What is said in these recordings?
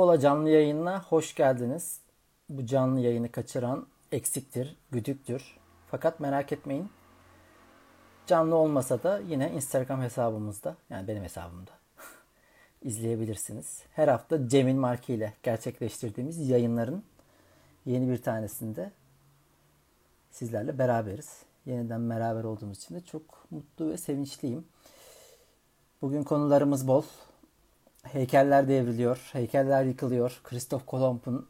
Lafola canlı yayınına hoş geldiniz. Bu canlı yayını kaçıran eksiktir, güdüktür. Fakat merak etmeyin. Canlı olmasa da yine Instagram hesabımızda, yani benim hesabımda izleyebilirsiniz. Her hafta Cemil Marki ile gerçekleştirdiğimiz yayınların yeni bir tanesinde sizlerle beraberiz. Yeniden beraber olduğumuz için de çok mutlu ve sevinçliyim. Bugün konularımız bol. Heykeller devriliyor, heykeller yıkılıyor. Kristof Kolomb'un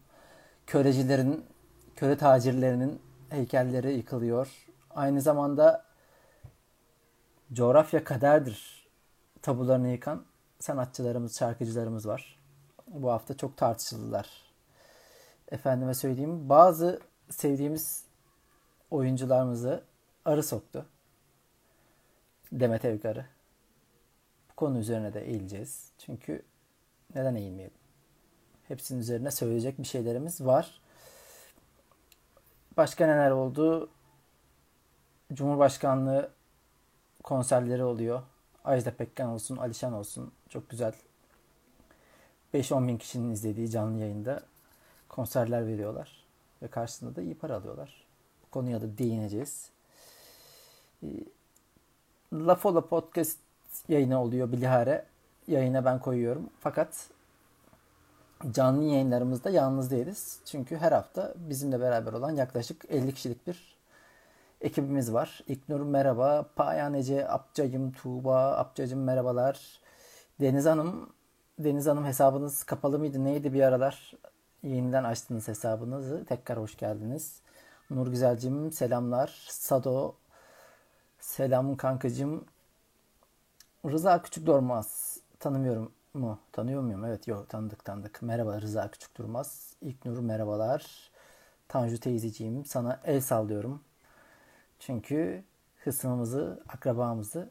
körecilerin, köre tacirlerinin heykelleri yıkılıyor. Aynı zamanda coğrafya kaderdir tabularını yıkan sanatçılarımız, şarkıcılarımız var. Bu hafta çok tartışıldılar. Efendime söyleyeyim bazı sevdiğimiz oyuncularımızı arı soktu. Demet Evgar'ı. Konu üzerine de eğileceğiz. Çünkü neden eğilmeyelim? Hepsinin üzerine söyleyecek bir şeylerimiz var. Başka neler oldu? Cumhurbaşkanlığı konserleri oluyor. Ajda Pekkan olsun, Alişan olsun. Çok güzel. 5-10 bin kişinin izlediği canlı yayında konserler veriyorlar. Ve karşısında da iyi para alıyorlar. Bu konuya da değineceğiz. Ee, La Fola Podcast yayını oluyor Bilihare. Yayına ben koyuyorum. Fakat canlı yayınlarımızda yalnız değiliz. Çünkü her hafta bizimle beraber olan yaklaşık 50 kişilik bir ekibimiz var. İknur merhaba, Payanece, Apcacım, Tuğba, Apcacım merhabalar. Deniz Hanım, Deniz Hanım hesabınız kapalı mıydı? Neydi bir aralar? Yeniden açtınız hesabınızı. Tekrar hoş geldiniz. Nur Güzelcim selamlar. Sado selam kankacım. Rıza Küçük Dormaz tanımıyorum mu? Tanıyor muyum? Evet yok tanıdık tanıdık. Merhaba Rıza Küçük Durmaz. İlknur merhabalar. Tanju teyzeciğim sana el sallıyorum. Çünkü hısmımızı, akrabamızı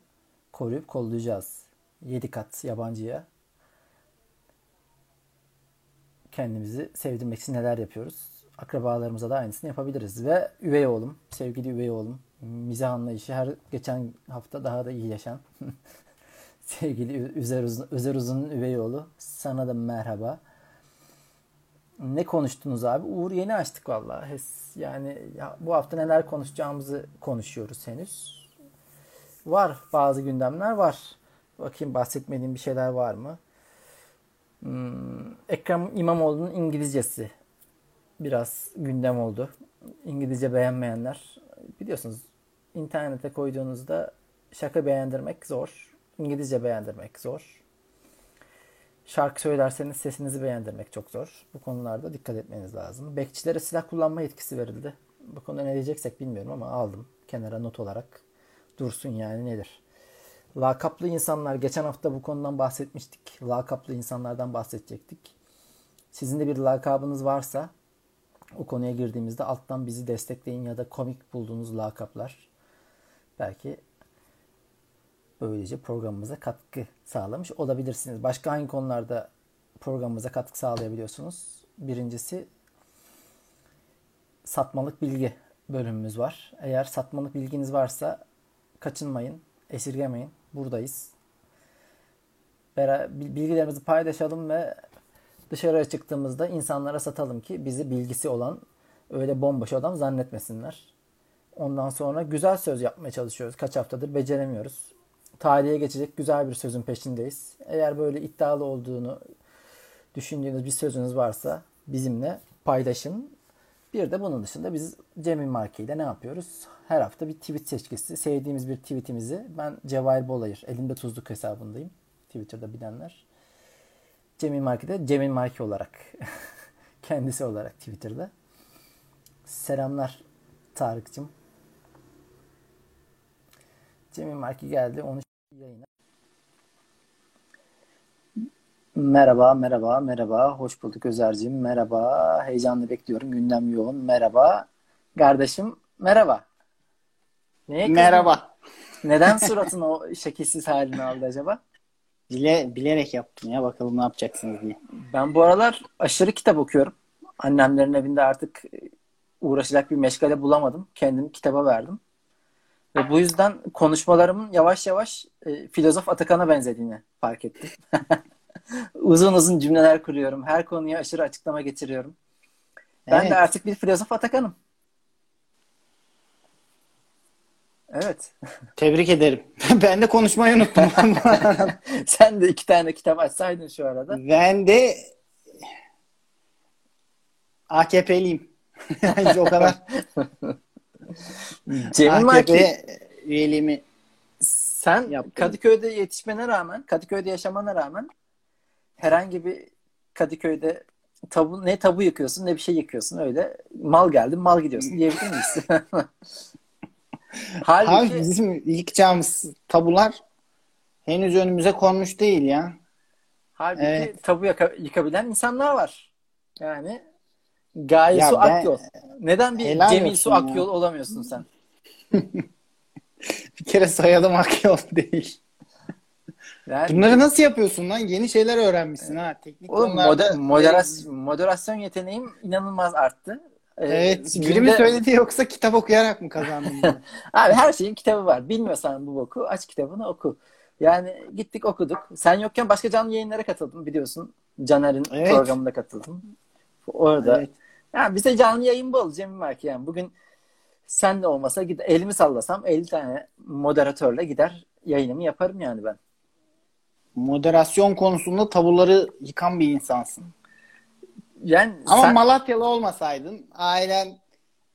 koruyup kollayacağız. Yedi kat yabancıya kendimizi sevdirmek için neler yapıyoruz? Akrabalarımıza da aynısını yapabiliriz. Ve üvey oğlum, sevgili üvey oğlum, mizah anlayışı her geçen hafta daha da iyileşen sevgili Özer, Uzun, Özer Uzun'un üvey oğlu. Sana da merhaba. Ne konuştunuz abi? Uğur yeni açtık vallahi. Yani ya bu hafta neler konuşacağımızı konuşuyoruz henüz. Var bazı gündemler var. Bakayım bahsetmediğim bir şeyler var mı? Hmm, Ekrem İmamoğlu'nun İngilizcesi biraz gündem oldu. İngilizce beğenmeyenler biliyorsunuz internete koyduğunuzda şaka beğendirmek zor. İngilizce beğendirmek zor. Şarkı söylerseniz sesinizi beğendirmek çok zor. Bu konularda dikkat etmeniz lazım. Bekçilere silah kullanma yetkisi verildi. Bu konuda ne diyeceksek bilmiyorum ama aldım. Kenara not olarak dursun yani nedir? Lakaplı insanlar. Geçen hafta bu konudan bahsetmiştik. Lakaplı insanlardan bahsedecektik. Sizin de bir lakabınız varsa o konuya girdiğimizde alttan bizi destekleyin ya da komik bulduğunuz lakaplar belki böylece programımıza katkı sağlamış olabilirsiniz. Başka hangi konularda programımıza katkı sağlayabiliyorsunuz? Birincisi satmalık bilgi bölümümüz var. Eğer satmalık bilginiz varsa kaçınmayın, esirgemeyin. Buradayız. Bilgilerimizi paylaşalım ve dışarıya çıktığımızda insanlara satalım ki bizi bilgisi olan öyle bomboş adam zannetmesinler. Ondan sonra güzel söz yapmaya çalışıyoruz. Kaç haftadır beceremiyoruz tarihe geçecek güzel bir sözün peşindeyiz. Eğer böyle iddialı olduğunu düşündüğünüz bir sözünüz varsa bizimle paylaşın. Bir de bunun dışında biz Cemil Marki ile ne yapıyoruz? Her hafta bir tweet seçkisi. Sevdiğimiz bir tweetimizi ben Cevahir Bolayır elimde tuzluk hesabındayım. Twitter'da bilenler. Cemil Marki de Cemil Marki olarak kendisi olarak Twitter'da. Selamlar Tarık'cığım. Cemil Marki geldi. Onu yayına. Merhaba, merhaba, merhaba. Hoş bulduk Özer'cim. Merhaba. Heyecanlı bekliyorum. Gündem yoğun. Merhaba. Kardeşim, merhaba. Neye merhaba. Neden suratın o şekilsiz halini aldı acaba? Bile, bilerek yaptım ya. Bakalım ne yapacaksınız diye. Ben bu aralar aşırı kitap okuyorum. Annemlerin evinde artık uğraşacak bir meşgale bulamadım. Kendimi kitaba verdim. Ve bu yüzden konuşmalarımın yavaş yavaş e, filozof Atakan'a benzediğini fark ettim. uzun uzun cümleler kuruyorum. Her konuya aşırı açıklama getiriyorum. Ben Evet. de artık bir filozof Atakan'ım. Evet. Tebrik ederim. ben de konuşmayı unuttum. Sen de iki tane kitap açsaydın şu arada. ben de AKP'liyim. O kadar Cemil Marki, AKP üyeliğimi sen yaptım. Kadıköy'de yetişmene rağmen, Kadıköy'de yaşamana rağmen herhangi bir Kadıköy'de tabu, ne tabu yıkıyorsun ne bir şey yıkıyorsun. Öyle mal geldi mal gidiyorsun diyebilir miyiz? Halbuki Abi bizim yıkacağımız tabular henüz önümüze konmuş değil ya. Halbuki Evet. tabu yaka- yıkabilen insanlar var. Yani Gaye Ya Su ben- Akyol. Neden bir Helal Cemil Su ya. Akyol olamıyorsun sen? Bir kere soyadım Akyol değil. Yani Bunları nasıl yapıyorsun lan? Yeni şeyler öğrenmişsin ha. Teknik oğlum moder- moderasyon, moderasyon yeteneğim inanılmaz arttı. Ee, Evet. Biri günde- mi söyledi yoksa kitap okuyarak mı kazandın? Abi her şeyin kitabı var. Bilmiyorsan bu boku aç kitabını oku. Yani gittik okuduk. Sen yokken başka canlı yayınlara katıldım biliyorsun. Caner'in Evet. programına katıldım. Orada. Evet. Yani bize canlı yayın bol Cemil Marki yani. Bugün sen de olmasa gider, elimi sallasam 50 tane moderatörle gider yayınımı yaparım yani ben. Moderasyon konusunda tabuları yıkan bir insansın. Yani Ama sen Malatyalı olmasaydın, ailen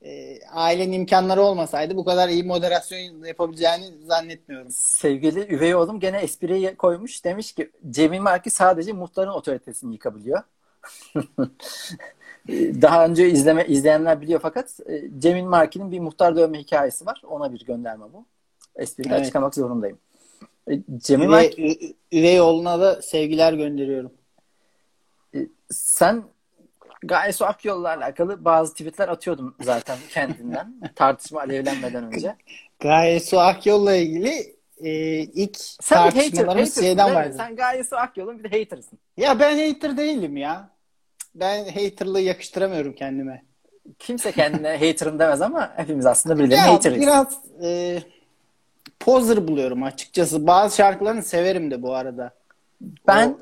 e, ailenin imkanları olmasaydı bu kadar iyi moderasyon yapabileceğini zannetmiyorum. sevgili üvey oğlum gene espriyi koymuş. Demiş ki Cemil Marki sadece muhtarın otoritesini yıkabiliyor. Daha önce izleme izleyenler biliyor fakat e, Cemil Marki'nin bir muhtar dövme hikayesi var. Ona bir gönderme bu. Espriyi Evet. açıklamak zorundayım. E, Cemil Marki Üvey, ü- üvey oğluna da sevgiler gönderiyorum. e, sen Gaye Su Akyol'la alakalı bazı tweetler atıyordum zaten kendinden. tartışma alevlenmeden önce. Gaye Su Akyol'la ilgili e, ilk Sen hater, tartışmalarımız hatersın şeyden başladı. Sen Gaye Su Akyol'un bir de hatersın. Ya ben hater değilim ya. Ben haterlığı yakıştıramıyorum kendime. Kimse kendine haterım demez ama hepimiz aslında birilerine Ya hateriz. biraz e, poser buluyorum açıkçası. Bazı şarkılarını severim de bu arada. Ben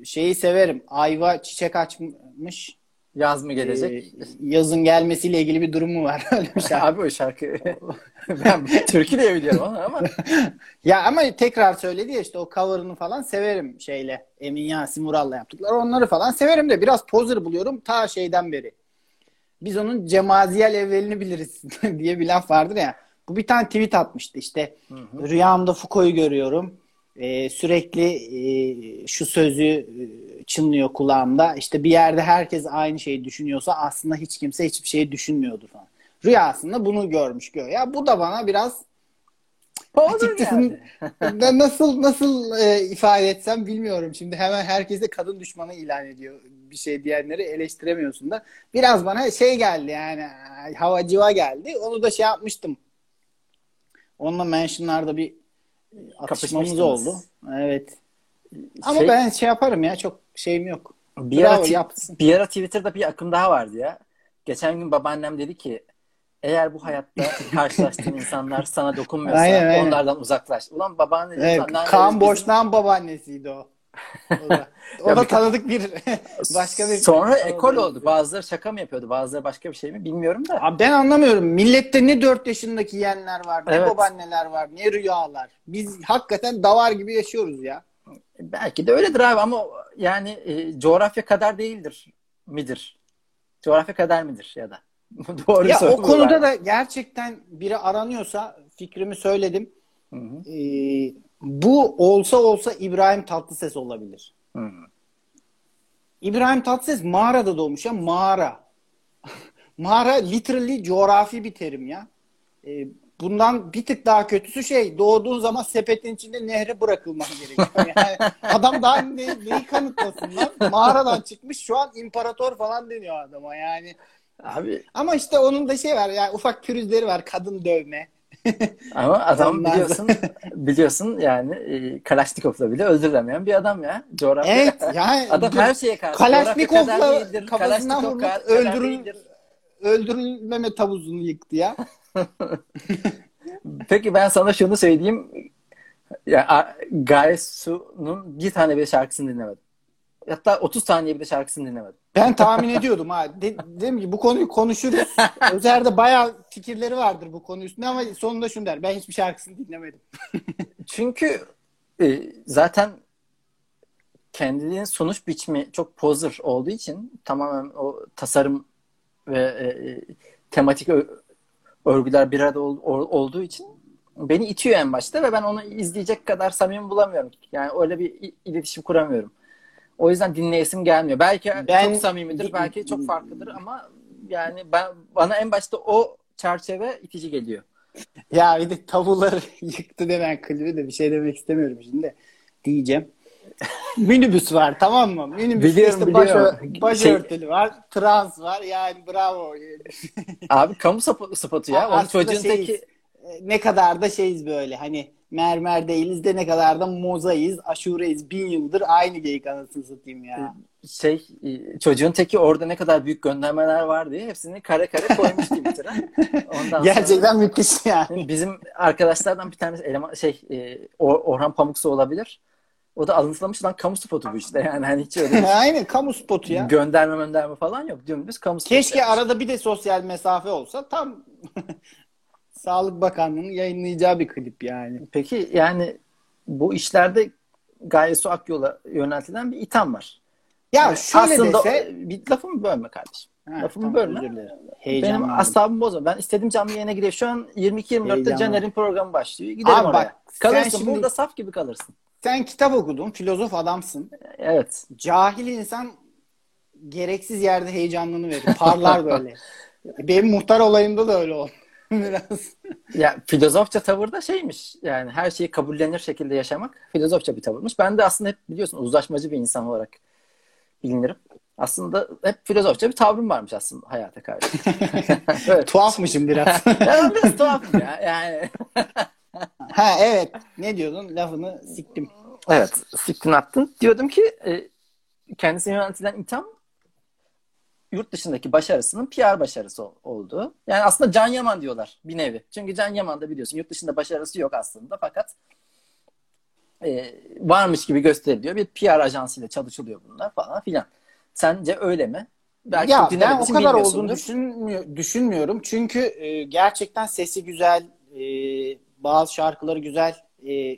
O şeyi severim. Ayva çiçek açmış. Yaz mı gelecek? Ee, yazın gelmesiyle ilgili bir durumu var. Öyle bir şarkı. Abi o şarkı ben türkü diye biliyorum onu ama ya ama tekrar söyledi ya işte o cover'ını falan severim şeyle. Emin Yasin Vural'la yaptıkları. Onları falan severim de biraz poser buluyorum ta şeyden beri. Biz onun cemaziyel evvelini biliriz diye bir laf vardır ya. Bu bir tane tweet atmıştı işte. Rüyamda Foucault'u görüyorum. Ee, sürekli e, şu sözü e, çınlıyor kulağımda. İşte bir yerde herkes aynı şeyi düşünüyorsa aslında hiç kimse hiçbir şeyi düşünmüyordur falan. Rüyasında bunu görmüş gör. Ya bu da bana biraz açıkçası yani. nasıl nasıl e, ifade etsem bilmiyorum. Şimdi hemen herkese kadın düşmanı ilan ediyor. Bir şey diyenleri eleştiremiyorsun da. Biraz bana şey geldi yani havacıva geldi. Onu da şey yapmıştım. Onunla mentionlarda bir atışmamız Kapışmıştınız. oldu. Evet. Ama Şey- ben şey yaparım ya çok şeyim yok. Bir ara, Bravo, ti- yapsın. bir ara Twitter'da bir akım daha vardı ya. Geçen gün babaannem dedi ki eğer bu hayatta karşılaştığın insanlar sana dokunmuyorsa Aynen, aynen. onlardan uzaklaş. Ulan babaanne Evet, Kaan bizim- Boşnak'ın babaannesiydi o. O da, o da tanıdık bir başka bir Sonra ekol oldu. Bazıları şaka mı yapıyordu? Bazıları başka bir şey mi? Bilmiyorum da. Abi ben anlamıyorum. Millette ne 4 yaşındaki yeğenler var, ne Evet. babaanneler var, ne rüyalar. Biz hakikaten davar gibi yaşıyoruz ya. Belki de öyledir abi ama yani e, coğrafya kadar değildir midir? Coğrafya kadar midir ya da? Doğru ya o konuda galiba. da gerçekten biri aranıyorsa fikrimi söyledim. Hı hı. Ee, bu olsa olsa İbrahim Tatlıses olabilir. Hı. İbrahim Tatlıses mağarada doğmuş ya mağara. mağara literally coğrafi bir terim ya. Ee, bundan bir tık daha kötüsü şey doğduğun zaman sepetin içinde nehre bırakılman gerekiyor. Yani adam daha ne, neyi kanıtlasın lan? Mağaradan çıkmış şu an imparator falan deniyor adama yani. Abi Ama işte onun da şey var yani ufak pürüzleri var kadın dövme. ama adam biliyorsun biliyorsun yani e, Kalaşnikov'la bile öldürülemeyen bir adam ya. Coğrafya. Evet yani Adam her şeye karşı. Kalaşnikov'la kafasından kadar öldürül- öldürülmeme tavuzunu yıktı ya. Peki ben sana şunu söyleyeyim. Ya, A- Gaye Su'nun bir tane bile şarkısını dinlemedim. Hatta 30 saniye bile şarkısını dinlemedim. Ben tahmin ediyordum ha. De, dedim ki bu konuyu konuşuruz. Özer'de bayağı fikirleri vardır bu konu üstünde ama sonunda şunu der. Ben hiçbir şarkısını dinlemedim. Çünkü e, zaten kendinin sonuç biçimi çok poser olduğu için tamamen o tasarım ve e, e tematik örgüler bir arada ol, olduğu için beni itiyor en başta ve ben onu izleyecek kadar samimi bulamıyorum. Yani öyle bir iletişim kuramıyorum. O yüzden dinleyesim gelmiyor. Belki ben, çok samimidir, belki çok farklıdır ama yani ben bana en başta o çerçeve itici geliyor. Ya bir de tabuları yıktı demen klibi de bir şey demek istemiyorum şimdi. Diyeceğim. Minibüs var tamam mı? Minibüs biliyorum, işte biliyorum. baş, başörtülü şey... var. Trans var. Yani bravo. Abi kamu spotu ya. Onun çocuğun şeyiz, teki... Ne kadar da şeyiz böyle hani mermer değiliz de ne kadar da mozayız, aşureyiz. Bin yıldır aynı geyik anasını satayım ya. Şey e, çocuğun teki orada ne kadar büyük göndermeler var diye hepsini kare kare koymuş Twitter'a. Ondan Gerçekten sonra, müthiş yani. Bizim arkadaşlardan bir tanesi eleman şey e, Orhan Pamuksu olabilir. O da alıntılamış lan kamu spotu bu işte yani hani hiç öyle Aynen kamu spotu ya. Gönderme gönderme falan yok. Dümdüz kamu spotu. Keşke arada bir de sosyal mesafe olsa tam Sağlık Bakanlığı'nın yayınlayacağı bir klip yani. Peki yani bu işlerde Gaye Su Akyol'a yöneltilen bir itham var. Ya yani şöyle aslında dese... bir lafımı bölme kardeşim. Ha, lafımı tamam, bölme. Benim asabımı bozma. Ben istediğim canlı yayına gireyim. Şu an 22-24'te Caner'in programı başlıyor. Gidelim Abi oraya. Bak, kalırsın şimdi, burada saf gibi kalırsın. Sen kitap okudun. Filozof adamsın. Evet. Cahil insan gereksiz yerde heyecanlığını verir. Parlar böyle. Benim muhtar olayımda da öyle oldu. biraz. Ya filozofça tavırda şeymiş. Yani her şeyi kabullenir şekilde yaşamak filozofça bir tavırmış. Ben de aslında hep biliyorsun uzlaşmacı bir insan olarak bilinirim. Aslında hep filozofça bir tavrım varmış aslında hayata karşı. evet. Tuhafmışım biraz. ya, biraz tuhafım ya. Yani. Ha evet. Ne diyordun? Lafını siktim. Evet. Siktin attın. Diyordum ki e, kendisine yöneltilen itham yurt dışındaki başarısının PR başarısı oldu. Yani aslında Can Yaman diyorlar bir nevi. Çünkü Can Yaman da biliyorsun yurt dışında başarısı yok aslında fakat e, varmış gibi gösteriliyor. Bir PR ajansıyla çalışılıyor bunlar falan filan. Sence öyle mi? Belki ya ben o kadar olduğunu düşünmüyor, düşünmüyorum. Çünkü e, gerçekten sesi güzel, e, bazı şarkıları güzel. E,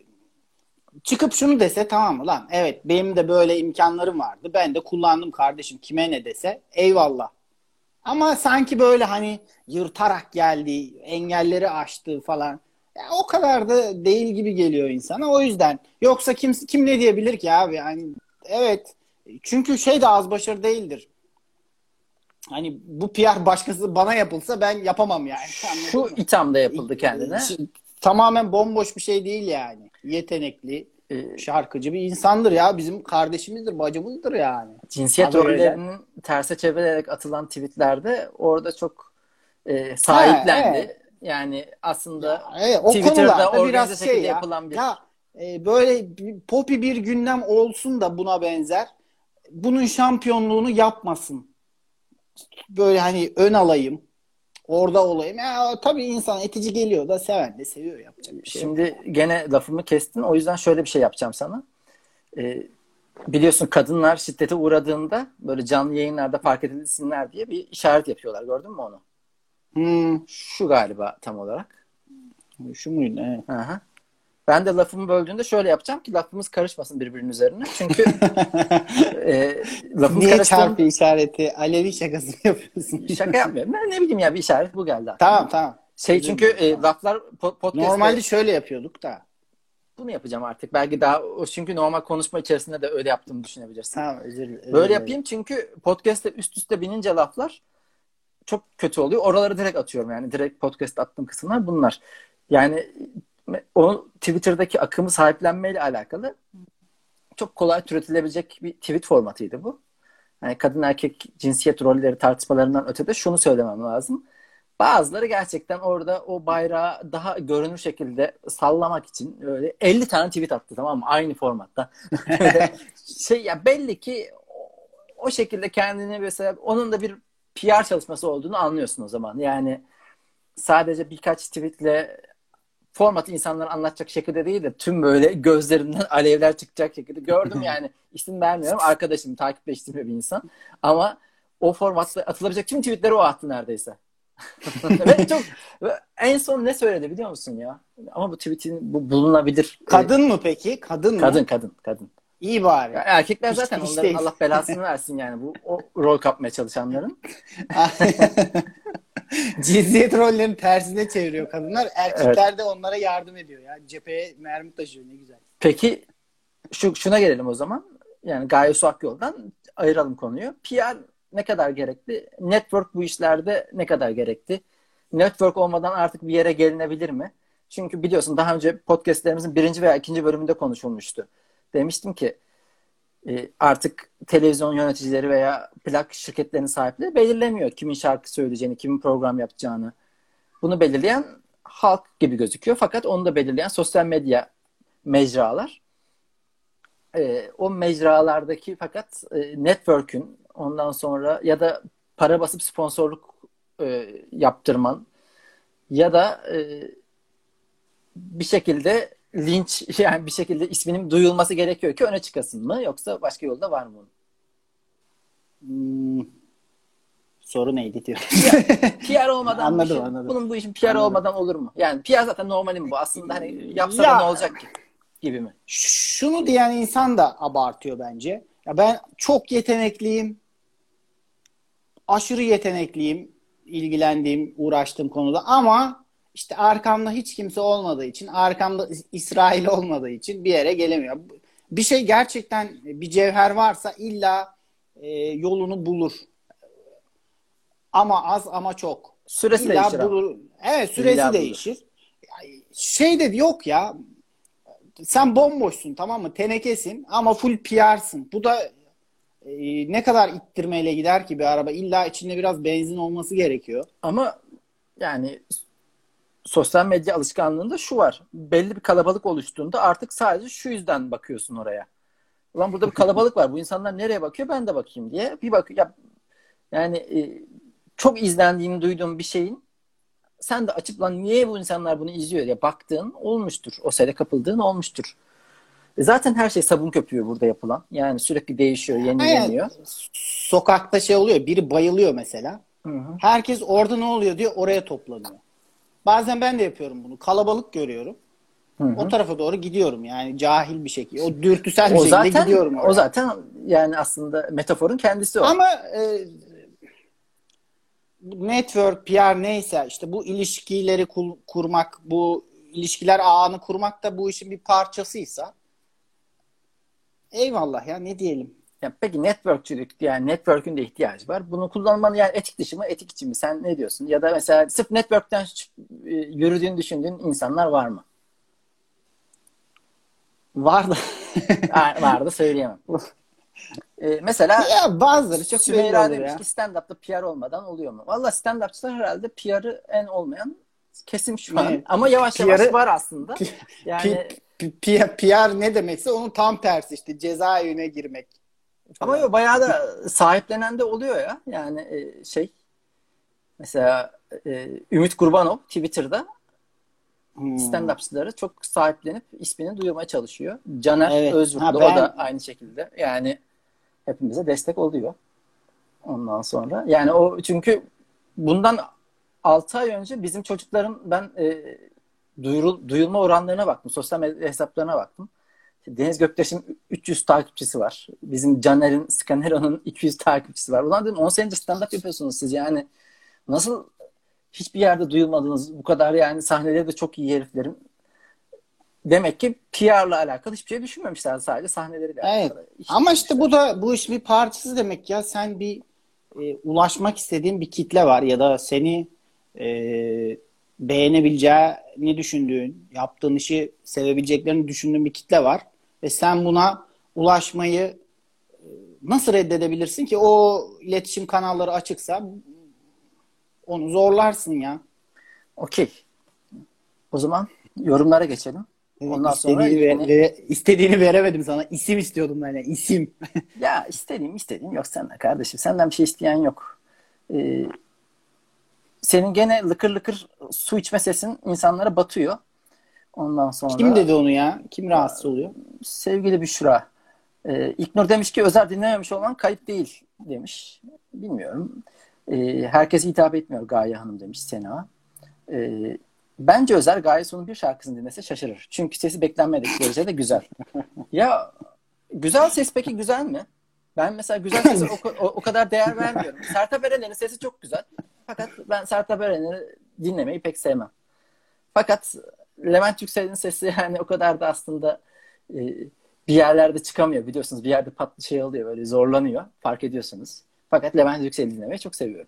çıkıp şunu dese tamam mı lan evet benim de böyle imkanlarım vardı ben de kullandım kardeşim kime ne dese eyvallah. Ama sanki böyle hani yırtarak geldi engelleri aştı falan ya o kadar da değil gibi geliyor insana o yüzden yoksa kim kim ne diyebilir ki abi yani evet çünkü şey de az başarı değildir. Hani bu PR başkası bana yapılsa ben yapamam yani. Şu ithamda yapıldı kendine tamamen bomboş bir şey değil yani. Yetenekli, e, şarkıcı bir insandır ya. Bizim kardeşimizdir, bacımızdır yani. Cinsiyet rollerinin terse çevirerek atılan tweetlerde orada çok e, sahiplendi. evet. Yani aslında ya, evet, o Twitter'da organize şey ya, yapılan bir... Ya, e, böyle popi bir gündem olsun da buna benzer. Bunun şampiyonluğunu yapmasın. Böyle hani ön alayım orada olayım. Ya, tabii insan etici geliyor da seven de seviyor yapacak bir şey. Şimdi gene lafımı kestin. O yüzden şöyle bir şey yapacağım sana. Ee, biliyorsun kadınlar şiddete uğradığında böyle canlı yayınlarda fark edilsinler diye bir işaret yapıyorlar. Gördün mü onu? Hmm. Şu galiba tam olarak. Şu muydu? Evet. Aha. Ben de lafımı böldüğünde şöyle yapacağım ki lafımız karışmasın birbirinin üzerine. Çünkü e, lafımız Niye karıştığında... çarpı işareti? Alevi şakası mı yapıyorsun? Şaka yapmıyorum. Ben ne bileyim ya bir işaret bu geldi. Aklıma. Tamam tamam. Şey çünkü e, laflar podcast Normalde şöyle yapıyorduk da. Bunu yapacağım artık. Belki daha çünkü normal konuşma içerisinde de öyle yaptığımı düşünebilirsin. Tamam özür, özür Böyle yapayım çünkü podcast'te üst üste binince laflar çok kötü oluyor. Oraları direkt atıyorum yani. Direkt podcast attığım kısımlar bunlar. Yani o Twitter'daki akımı sahiplenmeyle alakalı çok kolay türetilebilecek bir tweet formatıydı bu. Yani kadın erkek cinsiyet rolleri tartışmalarından ötede şunu söylemem lazım. Bazıları gerçekten orada o bayrağı daha görünür şekilde sallamak için öyle 50 tane tweet attı tamam mı? Aynı formatta. şey ya belli ki o şekilde kendini mesela onun da bir PR çalışması olduğunu anlıyorsun o zaman. Yani sadece birkaç tweetle formatı insanlara anlatacak şekilde değil de tüm böyle gözlerinden alevler çıkacak şekilde gördüm yani isim vermiyorum arkadaşım takipleştirme bir insan ama o formatta atılabilecek tüm tweetleri o attı neredeyse. ve çok ve en son ne söyledi biliyor musun ya? Ama bu tweetin bu bulunabilir. Kadın mı peki? Kadın mı? Kadın kadın kadın. İyi bari. Ya erkekler Hiç- zaten hiç onların değil. Allah belasını versin yani bu o rol kapmaya çalışanların. Cinsiyet rollerini tersine çeviriyor kadınlar. Erkekler de onlara yardım ediyor ya. Cepheye mermi taşıyor ne güzel. Peki şu şuna gelelim o zaman. Yani Gaye Su Akyol'dan ayıralım konuyu. PR ne kadar gerekli? Network bu işlerde ne kadar gerekli? Network olmadan artık bir yere gelinebilir mi? Çünkü biliyorsun daha önce podcastlerimizin birinci veya ikinci bölümünde konuşulmuştu. Demiştim ki e, artık televizyon yöneticileri veya plak şirketlerinin sahipleri belirlemiyor kimin şarkı söyleyeceğini, kimin program yapacağını. Bunu belirleyen halk gibi gözüküyor. Fakat onu da belirleyen sosyal medya mecralar. E, o mecralardaki fakat e, network'ün ondan sonra ya da para basıp sponsorluk yaptırman ya da bir şekilde linç yani bir şekilde isminin duyulması gerekiyor ki öne çıkasın mı yoksa başka yolda var mı bunun? Hmm. Soru neydi diyor. PR olmadan Anladım, bu işin- anladım. bunun bu işin PR Anladım. olmadan olur mu? Yani PR zaten normalim bu. Aslında hani yapsa Ya- ne olacak ki? Gibi mi? Şunu diyen insan da abartıyor bence. Ya ben çok yetenekliyim. Aşırı yetenekliyim. ilgilendiğim, uğraştığım konuda ama işte arkamda hiç kimse olmadığı için, arkamda İs- İsrail olmadığı için bir yere gelemiyor. Bir şey gerçekten bir cevher varsa illa e, yolunu bulur. Ama az ama çok. Süresi İlla değişir ama. bulur. Evet süresi İlla bulur. değişir. Yani Şey de yok ya. Sen bomboşsun tamam mı? Tenekesin ama full PR'sın. Bu da e, ne kadar ittirmeyle gider ki bir araba? İlla içinde biraz benzin olması gerekiyor. Ama yani sosyal medya alışkanlığında şu var. Belli bir kalabalık oluştuğunda artık sadece şu yüzden bakıyorsun oraya. Ulan burada bir kalabalık var. Bu insanlar nereye bakıyor? Ben de bakayım diye. Bir bak ya yani e, çok izlendiğini duyduğum bir şeyin sen de açıp lan niye bu insanlar bunu izliyor diye baktığın olmuştur. O sene kapıldığın olmuştur. E zaten her şey sabun köpüğü burada yapılan. Yani sürekli değişiyor, yenileniyor. Sokakta şey oluyor. Biri bayılıyor mesela. Hı hı. Herkes orada ne oluyor diye oraya toplanıyor. Bazen ben de yapıyorum bunu. Kalabalık görüyorum. Hı hı. O tarafa doğru gidiyorum yani cahil bir şekilde. O dürtüsel bir O şekilde zaten gidiyorum oraya. o zaten yani aslında metaforun kendisi o. Ama e, network, PR neyse işte bu ilişkileri kul- kurmak, bu ilişkiler ağını kurmak da bu işin bir parçasıysa eyvallah ya ne diyelim. Ya peki networkçülük yani network'ün de ihtiyacı var. Bunu kullanmanın yani etik dışı mı etik içi mi? Sen ne diyorsun? Ya da mesela sırf network'ten e, yürüdüğünü düşündüğün insanlar var mı? Var da. Var da söyleyemem. E, mesela ya bazıları çok Sümeyra demiş ya. ki stand-up'ta PR olmadan oluyor mu? Valla stand-upçılar herhalde PR'ı en olmayan kesim şu an. Evet. Ama yavaş yavaş var aslında. Yani PR ne demekse onun tam tersi işte cezaevine girmek. Ama yok bayağı da sahiplenen de oluyor ya. Yani e, şey mesela e, Ümit Kurbanov Twitter'da Hmm. stand-upçıları çok sahiplenip ismini duyurmaya çalışıyor. Caner Evet. Özgürlü Ha, o ben- da aynı şekilde. Yani hepimize destek oluyor. Ondan sonra yani o çünkü bundan 6 ay önce bizim çocukların ben e, duyurul, duyulma oranlarına baktım. Sosyal medya hesaplarına baktım. Deniz Göktaş'ın 300 takipçisi var. Bizim Caner'in, Scanero'nun 200 takipçisi var. Ulan dedim 10 senedir stand-up yapıyorsunuz siz yani. Nasıl hiçbir yerde duyulmadınız bu kadar yani sahneleri de çok iyi heriflerin. Demek ki PR'la alakalı hiçbir şey düşünmemişler sadece sahneleriyle Evet. alakalı. Hiç Ama işte bu da bu iş bir parçası demek ya. Sen bir e, ulaşmak istediğin bir kitle var ya da seni e, beğenebileceğini düşündüğün, yaptığın işi sevebileceklerini düşündüğün bir kitle var. Ve sen buna ulaşmayı e, nasıl reddedebilirsin ki? O iletişim kanalları açıksa onu zorlarsın ya. Okey. O zaman yorumlara geçelim. Ondan sonra istediğini, yeni- ve, ve- istediğini veremedim sana. İsim istiyordum ben. Yani. İsim. Ya istediğim istediğim yok senden kardeşim. Senden bir şey isteyen yok. Ee, senin gene lıkır lıkır su içme sesin insanlara batıyor. Ondan sonra Kim dedi onu ya? Kim rahatsız oluyor? Sevgili Büşra. Ee, İknur demiş ki özel dinlememiş olman kayıp değil demiş. Bilmiyorum. Ee, herkese hitap etmiyor Gaye Hanım demiş Sena. Ee, bence Özer Gaye Su'nun bir şarkısını dinlese şaşırır. Çünkü sesi beklenmedik derecede güzel. ya güzel ses peki güzel mi? Ben mesela güzel sese o, o, o kadar değer vermiyorum. Sertab Erener'in sesi çok güzel. Fakat ben Sertab Erener'i dinlemeyi pek sevmem. Fakat Levent Yüksel'in sesi yani o kadar da aslında e, bir yerlerde çıkamıyor biliyorsunuz. Bir yerde patlı şey oluyor böyle zorlanıyor. Fark ediyorsunuz. Fakat Levent Yüksel'i dinlemeyi çok seviyorum.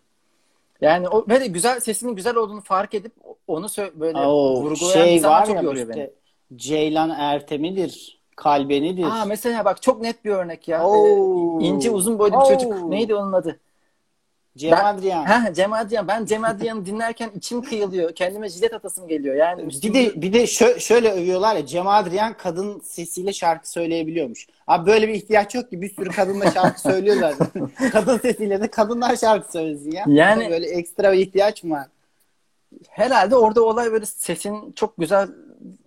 Yani o böyle güzel sesinin güzel olduğunu fark edip onu sö- böyle O vurgulayan şey var çok yoruyor işte beni. Ceylan Ertem'idir. Kalbenidir. Aa mesela bak çok net bir örnek ya. Oo. Ee, ince uzun boylu bir Oo. çocuk. Neydi onun adı? Cem Ben- Adrian. Ha Cem Adrian. Ben Cem Adrian'ı dinlerken içim kıyılıyor. Kendime jilet atasım geliyor. Yani Bir de bir de şö- şöyle övüyorlar ya Cem Adrian kadın sesiyle şarkı söyleyebiliyormuş. Abi böyle bir ihtiyaç yok ki bir sürü kadın da şarkı söylüyor zaten. kadın sesiyle de kadınlar şarkı söylesin ya. Yani- böyle ekstra bir ihtiyaç mı var? herhalde orada olay böyle sesin çok güzel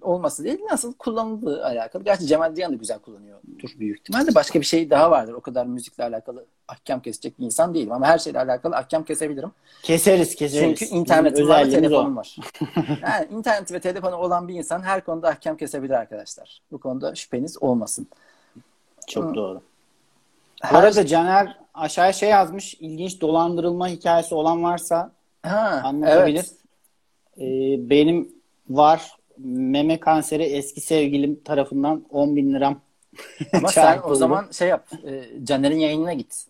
olması değil. Nasıl kullanıldığı alakalı. Gerçi Cem Adrian da güzel kullanıyordur büyük ihtimalle. Başka bir şey daha vardır. O kadar müzikle alakalı ahkam kesecek bir insan değilim. Ama her şeyle alakalı ahkam kesebilirim. Keseriz keseriz. Çünkü internetim var özelliğimiz o. telefonum var. Yani internet ve telefonu olan bir insan her konuda ahkam kesebilir arkadaşlar. Bu konuda şüpheniz olmasın. Çok doğru. Bu Her- arada Caner aşağıya şey yazmış. İlginç dolandırılma hikayesi olan varsa ha, anlatabilir. evet. Ee, benim var meme kanseri eski sevgilim tarafından 10 bin liram. Ama sen o zaman şey yap. E, Caner'in yayınına git.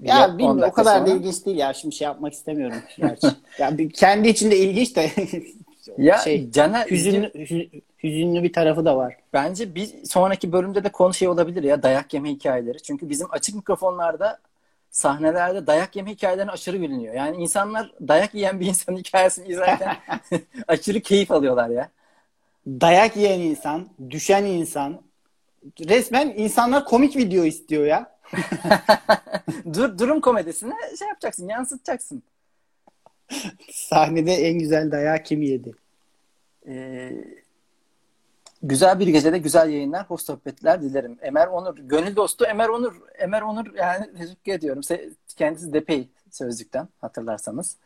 Ya Ya, bilmiyorum o kadar da sonra. ilginç değil ya. Şimdi şey yapmak istemiyorum. Gerçi. ya bir- kendi içinde ilginç de Ya şey Caner hüzünlü, hü- hüzünlü bir tarafı da var. Bence bir sonraki bölümde de konu şey olabilir ya dayak yeme hikayeleri. Çünkü bizim açık mikrofonlarda sahnelerde dayak yeme hikayelerine aşırı gülünüyor. Yani insanlar dayak yiyen bir insanın hikayesini izlerken aşırı keyif alıyorlar ya. Dayak yiyen insan, düşen insan. Resmen insanlar komik video istiyor ya. Dur, durum komedisine şey yapacaksın, yansıtacaksın. Sahnede en güzel dayağı kim yedi? Ee, güzel bir gecede güzel yayınlar, hoş sohbetler dilerim. Emer Onur, gönül dostu Emer Onur. Emer Onur yani teşekkür ediyorum. Kendisi Depey sözlükten hatırlarsanız.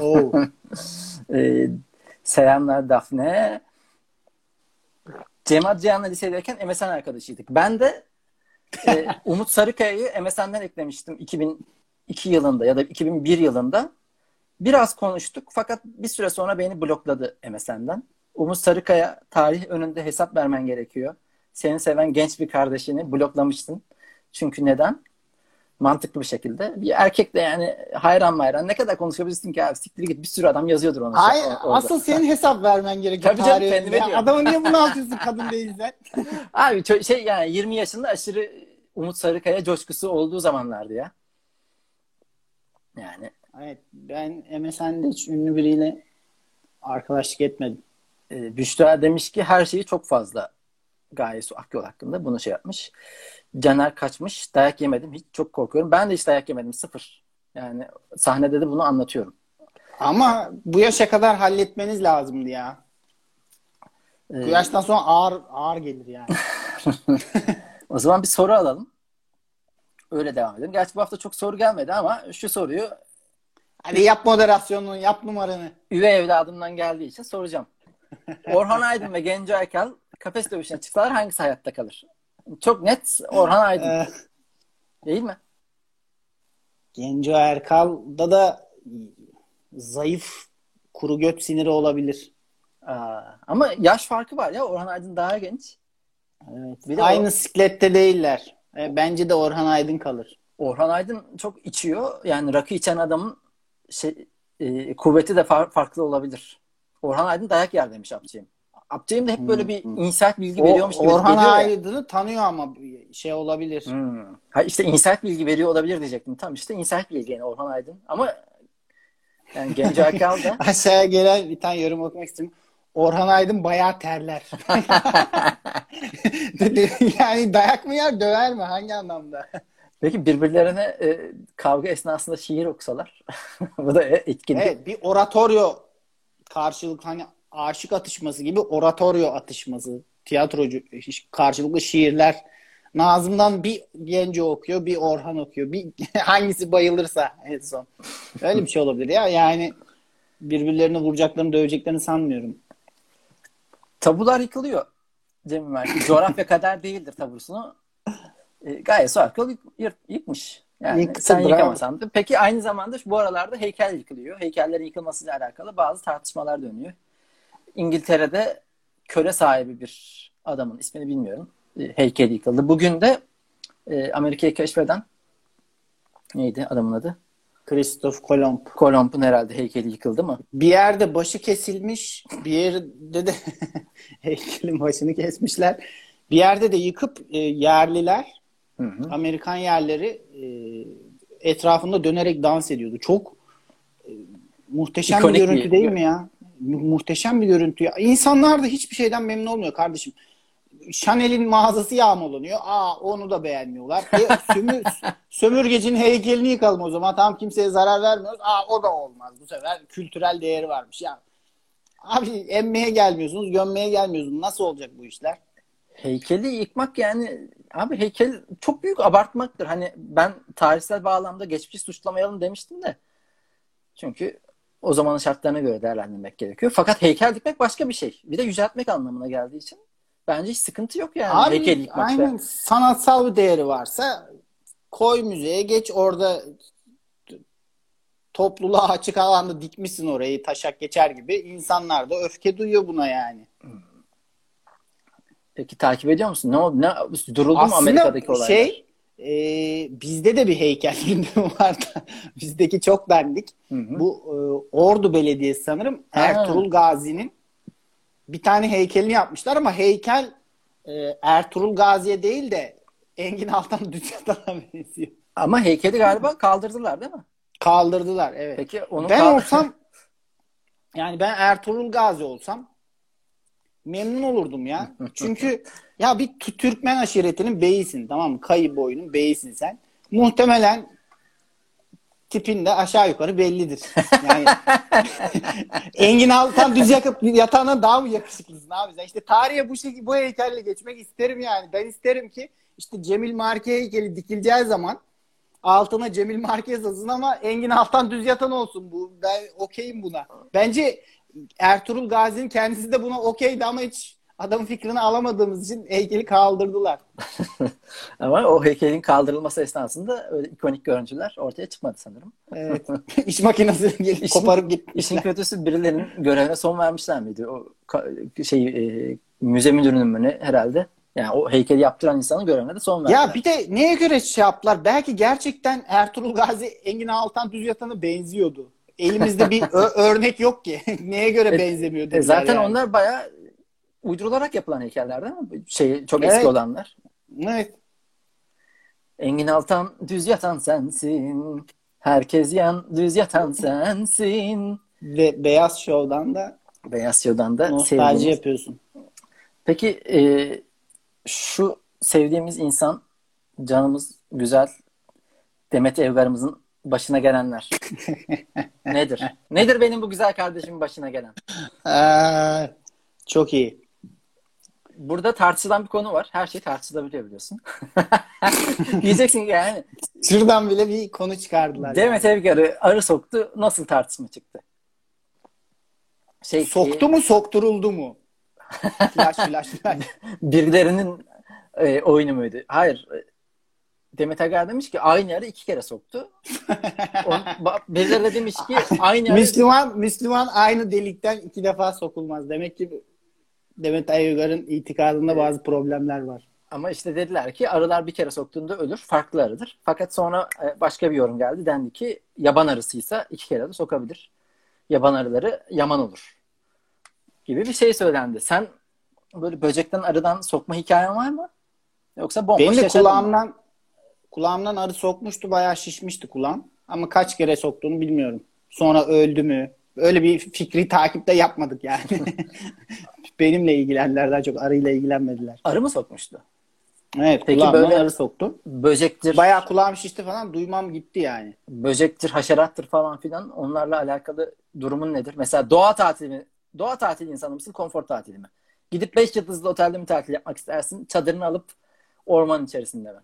Oo. Ee, selamlar Dafne. Cem Adrian'la lisedeyken MSN arkadaşıydık. Ben de e, Umut Sarıkaya'yı MSN'den eklemiştim 2002 yılında ya da 2001 yılında. Biraz konuştuk fakat bir süre sonra beni blokladı MSN'den. Umut Sarıkaya tarih önünde hesap vermen gerekiyor. Seni seven genç bir kardeşini bloklamıştın. Çünkü neden? Mantıklı bir şekilde. Bir erkekle yani hayran mayran ne kadar konuşabilirsin ki abi siktir git bir sürü adam yazıyordur ona. Hayır, orada. asıl senin hesap vermen gerekiyor. Tabii canım, kendime önünde. diyorum. Adamı niye bunu atıyorsun kadın değilsen? Abi şey yani 20 yaşında aşırı Umut Sarıkaya coşkusu olduğu zamanlardı ya. Yani Evet, ben MSN'de hiç ünlü biriyle arkadaşlık etmedim. E, Büşra demiş ki her şeyi çok fazla Gaye Su Akyol hakkında bunu şey yapmış. Caner kaçmış. Dayak yemedim. Hiç çok korkuyorum. Ben de hiç dayak yemedim. Sıfır. Yani sahnede de bunu anlatıyorum. Ama bu yaşa kadar halletmeniz lazımdı ya. Ee, Bu yaştan sonra ağır ağır gelir yani. o zaman bir soru alalım. Öyle devam edelim. Gerçi bu hafta çok soru gelmedi ama şu soruyu Hadi yap moderasyonunu, yap numaranı. üvey evladımdan geldiği için soracağım. Orhan Aydın ve Genco Erkal kafes dövüşüne çıksalar hangisi hayatta kalır? Çok net Orhan Aydın. Ee, Değil mi? Genco Erkal'da da zayıf kuru göt siniri olabilir. Aa, ama yaş farkı var ya. Orhan Aydın daha genç. Evet. Bir de Aynı o- siklette değiller. E, bence de Orhan Aydın kalır. Orhan Aydın çok içiyor. Yani rakı içen adamın şey, e, kuvveti de far- farklı olabilir. Orhan Aydın dayak yer demiş Abcıyım. Abcıyım da hep böyle bir insight bilgi O, veriyormuş gibi Orhan. Aydın'ı tanıyor ama şey olabilir. Hmm. Ha işte insight bilgi veriyor olabilir diyecektim. Tam işte insight bilgi yani Orhan Aydın. Ama yani Genco Erkal da Aşağıya gelen bir tane yorum okumak istiyorum. Orhan Aydın bayağı terler. yani dayak mı yer, döver mi? Hangi anlamda? peki birbirlerine e, kavga esnasında şiir okusalar bu da etkili. Evet, bir oratoryo karşılık hani aşık atışması gibi oratoryo atışması. Tiyatrocu karşılıklı şiirler. Nazım'dan bir Genco okuyor, bir Orhan okuyor. Bir hangisi bayılırsa en son. Öyle bir şey olabilir ya. Yani birbirlerini vuracaklarını, döveceklerini sanmıyorum. Tabular yıkılıyor. Cemil. Coğrafya kadar değildir tabusunu. E, gayet Suakol yık, yıkmış. Yani Yıktı, sen bravo. yıkamasan da. Peki aynı zamanda bu aralarda heykel yıkılıyor. Heykellerin yıkılmasıyla alakalı bazı tartışmalar dönüyor. İngiltere'de köle sahibi bir adamın ismini bilmiyorum. E, heykeli yıkıldı. Bugün de e, Amerika'yı keşfeden neydi adamın adı? Christoph Kolomb. Kolomb'un herhalde heykeli yıkıldı mı? Bir yerde başı kesilmiş, bir yerde de heykelin başını kesmişler. Bir yerde de yıkıp e, yerliler, Hı hı. Amerikan yerleri e, etrafında dönerek dans ediyordu. Çok e, muhteşem İkonik bir görüntü bir değil mi ya? Mu- Muhteşem bir görüntü ya. İnsanlar da hiçbir şeyden memnun olmuyor kardeşim. Chanel'in mağazası yağmalanıyor. Aa onu da beğenmiyorlar. E, sömür, sömürgecinin heykelini yıkalım o zaman. Tamam kimseye zarar vermiyoruz. Aa o da olmaz. Bu sefer kültürel değeri varmış. Ya abi emmeye gelmiyorsunuz, gömmeye gelmiyorsunuz. Nasıl olacak bu işler? Heykeli yıkmak yani abi heykel çok büyük abartmaktır. Hani ben tarihsel bağlamda geçmişi suçlamayalım demiştim de. Çünkü o zamanın şartlarına göre değerlendirmek gerekiyor. Fakat heykel dikmek başka bir şey. Bir de yüceltmek anlamına geldiği için bence hiç sıkıntı yok yani Abi heykel yıkmakta. aynen sanatsal bir değeri varsa koy müzeye geç orada topluluğa açık alanda dikmişsin orayı taşak geçer gibi. İnsanlar da öfke duyuyor buna yani. Peki takip ediyor musun? Ne oldu? Ne duruldu mu Amerika'daki olaylar? şey e, bizde de bir heykel gündemi var da bizdeki çok dandik. Hı hı. Bu e, Ordu Belediyesi sanırım Ha. Ertuğrul Gazi'nin bir tane heykelini yapmışlar ama heykel e, Ertuğrul Gazi'ye değil de Engin Altan Düzyatan'a benziyor. Ama heykeli galiba kaldırdılar değil mi? Kaldırdılar evet. Peki onu ben kal- olsam yani ben Ertuğrul Gazi olsam memnun olurdum ya. Çünkü ya bir Türkmen aşiretinin beyisin tamam mı? Kayı boyunun beyisin sen. Muhtemelen tipin de aşağı yukarı bellidir. Yani Engin Altan düz yakıp yatağına daha mı yakışıklısın abi sen? İşte tarihe bu şekilde bu heykelle geçmek isterim yani. Ben isterim ki işte Cemil Marke heykeli dikileceği zaman altına Cemil Marke yazılsın ama Engin Altan düz yatan olsun bu. Ben okeyim buna. Bence Ertuğrul Gazi'nin kendisi de buna okeydi ama hiç adamın fikrini alamadığımız için heykeli kaldırdılar. Ama o heykelin kaldırılması esnasında öyle ikonik görüntüler ortaya çıkmadı sanırım. Evet. İş makinesi gelip İşin- koparıp İşin gitmişler. kötüsü birilerinin görevine son vermişler miydi? O şey e, müze müdürünün mü ne herhalde? Yani o heykeli yaptıran insanın görevine de son verdiler. Ya bir de neye göre şey yaptılar? Belki gerçekten Ertuğrul Gazi Engin Altan Düz Yatan'a benziyordu. Elimizde bir örnek yok ki. neye göre E, benzemiyor E, zaten yani. onlar bayağı uydurularak yapılan heykeller değil mi? Şey, çok eski Evet. olanlar. Evet. Engin Altan düz yatan sensin. Herkes yan düz yatan sensin. Ve Beyaz Show'dan da Beyaz Show'dan da nostalji sevdiğimiz. yapıyorsun. Peki e, şu sevdiğimiz insan canımız güzel Demet Evgar'ımızın başına gelenler. Nedir? Nedir benim bu güzel kardeşimin başına gelen? Aa, çok iyi. Burada tartışılan bir konu var. Her şey tartışılabiliyor biliyorsun. Diyeceksin ki yani Şuradan bile bir konu çıkardılar. Demet Evgar'ı arı soktu. Nasıl tartışma çıktı? Şey, Soktu mu sokturuldu mu? Flash flash flash. birilerinin e, oyunu muydu? Hayır. Demet Evgar demiş ki aynı arı iki kere soktu. Birileri de demiş ki aynı arı Müslüman Müslüman aynı delikten iki defa sokulmaz. Demek ki Demet Ayıgar'ın itikadında bazı problemler var. ama işte dediler ki arılar bir kere soktuğunda ölür. Farklı arıdır. Fakat sonra e, başka bir yorum geldi. Dendi ki yaban arısıysa iki kere de sokabilir. Yaban arıları yaman olur. Gibi bir şey söylendi. Sen böyle böcekten arıdan sokma hikayen var mı? Yoksa bomboş Benim de mı? Kulağımdan arı sokmuştu. Bayağı şişmişti kulağım. Ama kaç kere soktuğunu bilmiyorum. Sonra öldü mü? Öyle bir fikri takipte yapmadık yani. Benimle ilgilendiler daha çok arıyla ilgilenmediler. Arı mı sokmuştu? Evet Peki kulağımdan böyle- arı soktu. Böcektir, Bayağı kulağım şişti falan duymam gitti yani. böcektir, haşerattır falan filan onlarla alakalı durumun nedir? Mesela doğa tatili mi Doğa tatili insanı mısın, konfor tatili mi? Gidip 5 yıldızlı otelde mi tatil yapmak istersin? Çadırını alıp orman içerisinde mi?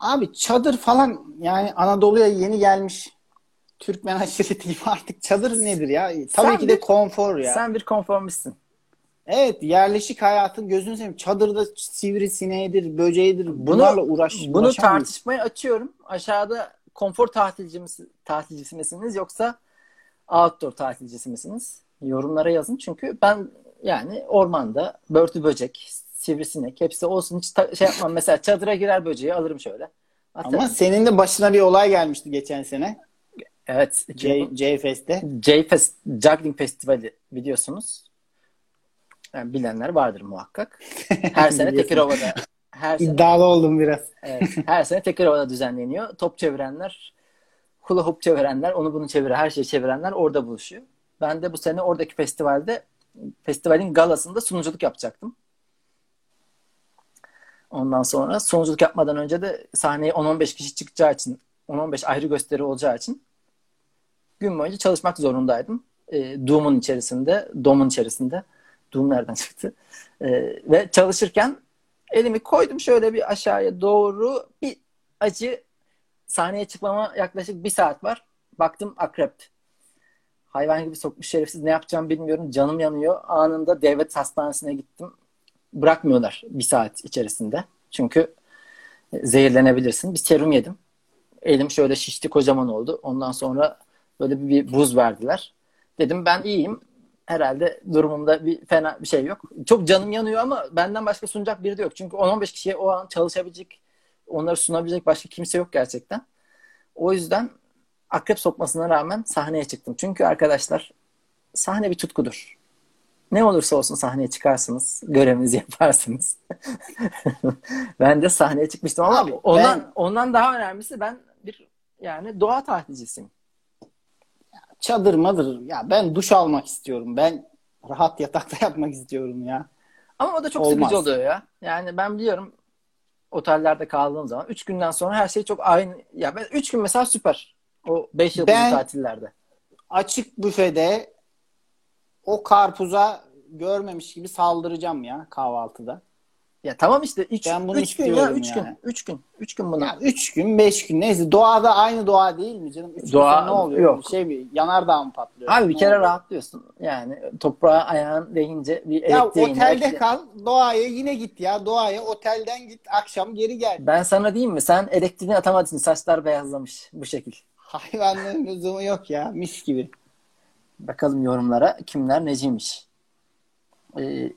Abi çadır falan yani Anadolu'ya yeni gelmiş Türkmen aşiretiyim artık çadır nedir ya? Tabii Sen ki de bir- konfor ya. Sen bir konformistsin. Evet yerleşik hayatın gözünü seveyim. Çadırda sivrisineğidir, böceğidir. Bunu, Bunlarla uğraş, bunu tartışmaya açıyorum. Aşağıda konfor tatilci mis- tatilcisi misiniz yoksa outdoor tatilcisi misiniz? Yorumlara yazın çünkü ben yani ormanda börtü böcek, sivrisinek hepsi olsun hiç ta- şey yapmam. Mesela çadıra girer böceği alırım şöyle. Atarım. Ama senin de başına bir olay gelmişti geçen sene. evet. J, J-Fest'te. J-Fest Juggling Festivali biliyorsunuz. Yani bilenler vardır muhakkak. Her sene. Tekirova'da her sene, İddialı oldum biraz. evet, her sene Tekirova'da düzenleniyor. Top çevirenler, hula hoop çevirenler, onu bunu çeviren, her şeyi çevirenler orada buluşuyor. Ben de bu sene oradaki festivalde festivalin galasında sunuculuk yapacaktım. Ondan sonra sunuculuk yapmadan önce de sahneye 10-15 kişi çıkacağı için 10-15 ayrı gösteri olacağı için gün boyunca çalışmak zorundaydım. E, Doom'un içerisinde, Dom'un içerisinde. Doom nereden çıktı? E, ve çalışırken elimi koydum şöyle bir aşağıya doğru bir acı sahneye çıkmama yaklaşık bir saat var. Baktım akrep. Hayvan gibi sokmuş şerefsiz ne yapacağım bilmiyorum. Canım yanıyor. Anında devlet hastanesine gittim. Bırakmıyorlar bir saat içerisinde. Çünkü zehirlenebilirsin. Bir serum yedim. Elim şöyle şişti kocaman oldu. Ondan sonra böyle bir, buz verdiler. Dedim ben iyiyim. Herhalde durumumda bir fena bir şey yok. Çok canım yanıyor ama benden başka sunacak biri de yok. Çünkü 10-15 kişiye o an çalışabilecek, onları sunabilecek başka kimse yok gerçekten. O yüzden akrep sokmasına rağmen sahneye çıktım. Çünkü arkadaşlar sahne bir tutkudur. Ne olursa olsun sahneye çıkarsınız, görevinizi yaparsınız. ben de sahneye çıkmıştım ama Abi, ondan ben- ondan daha önemlisi ben bir yani doğa tatilcisiyim. Çadır madır. Ya ben duş almak istiyorum. Ben rahat yatakta yatmak istiyorum ya. Ama o da çok Olmaz. sıkıcı oluyor ya. Yani ben biliyorum otellerde kaldığım zaman 3 günden sonra her şey çok aynı. Ya ben 3 gün mesela süper. O 5 yıldızlı Ben- tatillerde. Açık büfede o karpuza görmemiş gibi saldıracağım ya kahvaltıda. Ya tamam işte 3 Ben bunu üç gün ya istiyorum 3 gün. yani. 3 gün. 3 gün buna. Ya üç gün, beş gün neyse doğada aynı doğa değil mi canım? Üç Doğa- gün sonra ne oluyor? yok. Şey mi? Yanardağ mı patlıyor? Abi bir Ne kere oluyor? rahatlıyorsun. Yani toprağa ayağın değince bir Ya elektriğini otelde ekle- kal, doğaya yine git ya. Doğaya otelden git, akşam geri gel. Ben sana diyeyim mi? Sen elektriğini atamadığın için saçlar beyazlamış bu şekil. Hayvanların lüzumu yok ya. Mis gibi. Bakalım yorumlara kimler neciymiş. Ee,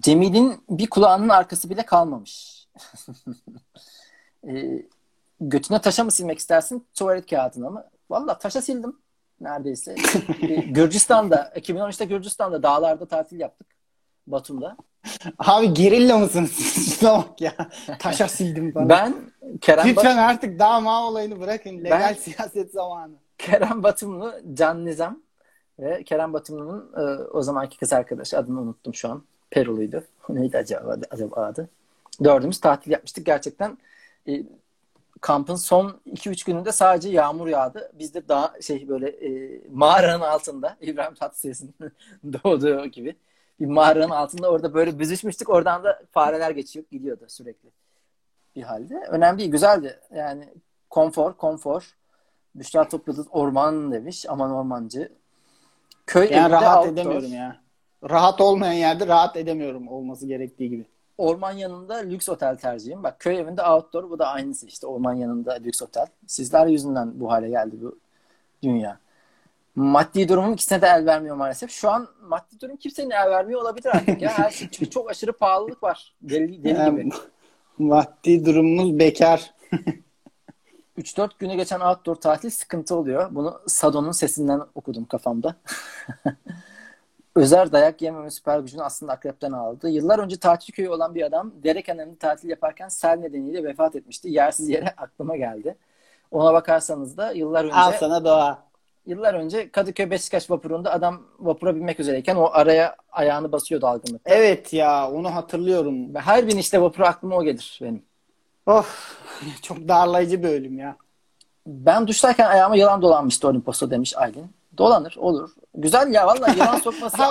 Cemil'in bir kulağının arkası bile kalmamış. ee, götüne taşa mı silmek istersin? Tuvalet kağıdına mı? Valla taşa sildim neredeyse. Ee, Gürcistan'da, 2013'te Gürcistan'da dağlarda tatil yaptık. Batum'da. Abi gerilla mısınız? Şuna bak ya. Taşa sildim falan. Ben Kerem, Lütfen Bat- artık dava olayını bırakın. Legal Ben- siyaset zamanı. Kerem Batumlu, Can Nizam ve Kerem Batumlu'nun e, o zamanki kız arkadaşı adını unuttum şu an. Peruluydu. Neydi acaba, acaba adı? Dördümüz tatil yapmıştık. Gerçekten e, kampın son 2-3 gününde sadece yağmur yağdı. Biz de daha şey böyle e, mağaranın altında İbrahim Tatlıses'in doğduğu gibi bir mağaranın altında orada böyle büzüşmüştük. Oradan da fareler geçiyor gidiyordu sürekli bir halde. Önemli değil. Güzeldi. Yani konfor, konfor. Büşra Topyıldız orman demiş. Aman ormancı. Köy Yani rahat outdoor. edemiyorum ya. Rahat olmayan yerde rahat edemiyorum olması gerektiği gibi. Orman yanında lüks otel tercihim. Bak köy evinde outdoor bu da aynısı işte. Orman yanında lüks otel. Sizler yüzünden bu hale geldi bu dünya. Maddi durumum ikisine de el vermiyor maalesef. Şu an maddi durum kimsenin el vermiyor olabilir artık ya. Her şey çünkü çok aşırı pahalılık var. Deli, deli gibi. maddi durumumuz bekar. 3-4 güne geçen outdoor tatil sıkıntı oluyor. Bunu Sado'nun sesinden okudum kafamda. Özer dayak yememe süper gücünü aslında akrepten aldı. Yıllar önce tatil köyü olan bir adam dere kenarında tatil yaparken sel nedeniyle vefat etmişti. Yersiz yere aklıma geldi. Ona bakarsanız da yıllar önce Al sana doğa. yıllar önce Kadıköy Beşiktaş vapurunda adam vapura binmek üzereyken o araya ayağını basıyor dalgınlıkta. Evet ya onu hatırlıyorum. Her binişte vapura aklıma o gelir benim. Of çok darlayıcı bir ölüm ya. Ben duştayken ayağıma yılan dolanmıştı Olimpos'ta demiş Aylin. Dolanır olur. Güzel ya valla yılan sokması,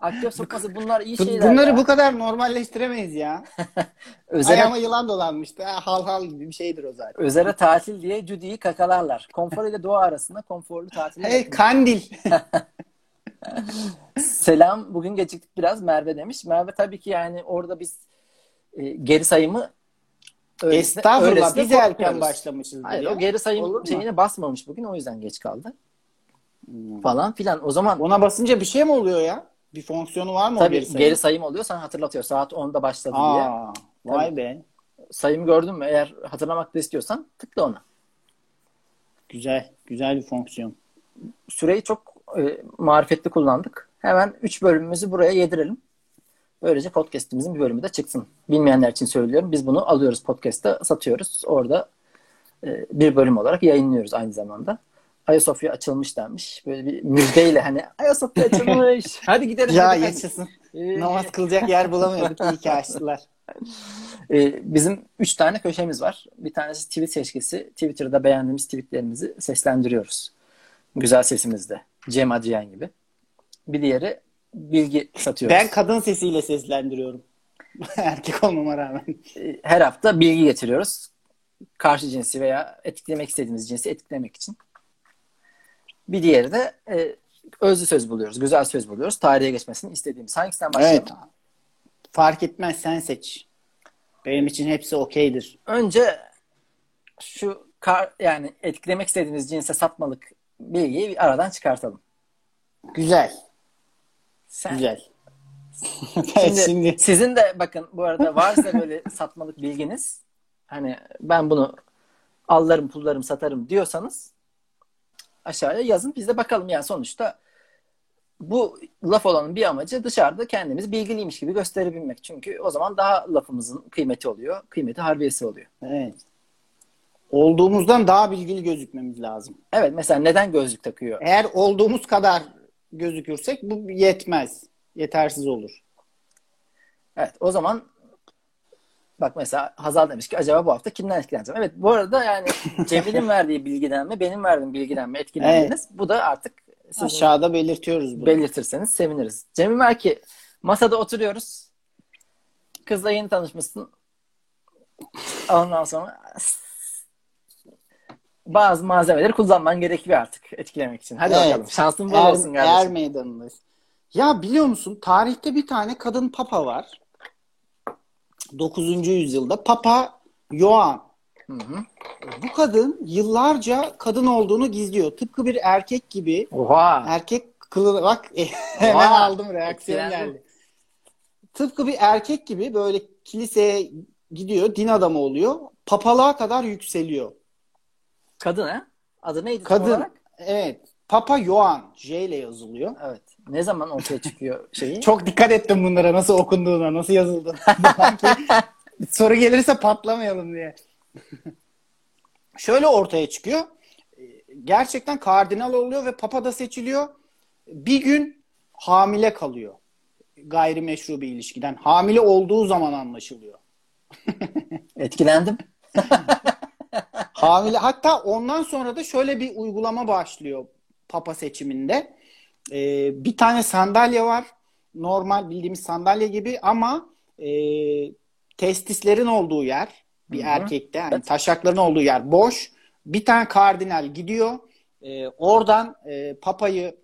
akrep sokması bunlar iyi şeyler bunları ya. bu kadar normalleştiremeyiz ya. Özere, Ayağıma yılan dolanmıştı. Ha, hal hal gibi bir şeydir o zaten. özere tatil diye Judy'yi kakalarlar. Konfor ile doğa arasında konforlu tatil. Hey kandil. Selam bugün geciktik biraz Merve demiş. Merve tabii ki yani orada biz e, geri sayımı öylesine- Estağfurullah biz erken başlamışız. Hayır o geri sayım Olur mu? şeyine basmamış bugün o yüzden geç kaldı. Falan filan. O zaman Ona basınca bir şey mi oluyor ya? Bir fonksiyonu var mı o tabii geri sayım? geri sayım oluyor sana hatırlatıyor. Saat 10'da başladı diye. Aa, vay be. Sayımı gördün mü? Eğer hatırlamak da istiyorsan tıkla ona. Güzel. Güzel bir fonksiyon. Süreyi çok e, marifetli kullandık. Hemen 3 bölümümüzü buraya yedirelim. Böylece podcast'imizin bir bölümü de çıksın. Bilmeyenler için söylüyorum. Biz bunu alıyoruz podcast'ta satıyoruz. Orada e, bir bölüm olarak yayınlıyoruz aynı zamanda. Ayasofya açılmış denmiş. Böyle bir müjdeyle hani Ayasofya açılmış. Hadi gidelim. Ya hadi, yaşasın. Ee, Namaz kılacak yer bulamıyorduk. İyi ki açtılar. e, bizim üç tane köşemiz var. Bir tanesi tweet seçkisi. Twitter'da beğendiğimiz tweetlerimizi seslendiriyoruz. Güzel sesimizde. Cem Acıyan gibi. Bir diğeri bilgi satıyoruz. Ben kadın sesiyle seslendiriyorum. Erkek olmama rağmen. E, her hafta bilgi getiriyoruz. Karşı cinsi veya etkilemek istediğimiz cinsi etkilemek için. Bir diğeri de e, özlü söz buluyoruz. Güzel söz buluyoruz. Tarihe geçmesini istediğimiz. Hangisinden başlayalım? Evet. Fark etmez sen seç. Benim için hepsi okeydir. Önce şu kar, yani etkilemek istediğimiz cinse satmalık bilgiyi aradan çıkartalım. Güzel. Sen, Güzel. Şimdi, şimdi sizin de bakın bu arada varsa böyle satmalık bilginiz hani ben bunu allarım pullarım satarım diyorsanız aşağıya yazın biz de bakalım yani sonuçta bu laf olanın bir amacı dışarıda kendimiz bilgiliymiş gibi gösterebilmek. Çünkü o zaman daha lafımızın kıymeti oluyor. Kıymeti harbiyesi oluyor. evet. Olduğumuzdan daha bilgili gözükmemiz lazım. Evet mesela neden gözlük takıyor? Eğer olduğumuz kadar gözükürsek bu yetmez. Yetersiz olur. Evet o zaman bak mesela Hazal demiş ki acaba bu hafta kimden etkileneceğim? Evet bu arada yani Cemil'in verdiği bilgiden mi benim verdiğim bilgiden mi etkilendiniz? Bu da artık sizin Aşağıda belirtiyoruz bunu. belirtirseniz seviniriz. Cemil der ki masada oturuyoruz. Kızla yeni tanışmışsın. Ondan sonra bazı malzemeleri kullanman gerekiyor artık etkilemek için. Hadi Evet. bakalım. Şansın bol er, olsun er kardeşim. meydanındayız. Ya biliyor musun tarihte bir tane kadın papa var. 9. yüzyılda Papa. Hı hı. Bu kadın yıllarca kadın olduğunu gizliyor. Tıpkı bir erkek gibi. Oha. Erkek kılı bak hemen aldım reaksiyon Etkilendim. geldi. Tıpkı bir erkek gibi böyle kiliseye gidiyor, din adamı oluyor. Papalığa kadar yükseliyor. Kadın ha? Adı neydi Kadın. olarak? Evet. Papa Yoğan J ile yazılıyor. Evet. Ne zaman ortaya çıkıyor şeyi? Çok dikkat ettim bunlara nasıl okunduğuna, nasıl yazıldığına. Soru gelirse patlamayalım diye. Şöyle ortaya çıkıyor. Gerçekten kardinal oluyor ve papa da seçiliyor. Bir gün hamile kalıyor. Gayrimeşru bir ilişkiden. Hamile olduğu zaman anlaşılıyor. Etkilendim. Hamile hatta ondan sonra da şöyle bir uygulama başlıyor papa seçiminde. Ee, bir tane sandalye var. Normal bildiğimiz sandalye gibi ama e, testislerin olduğu yer bir Hı hı. erkekte yani taşakların olduğu yer boş. Bir tane kardinal gidiyor. Ee, oradan e, papayı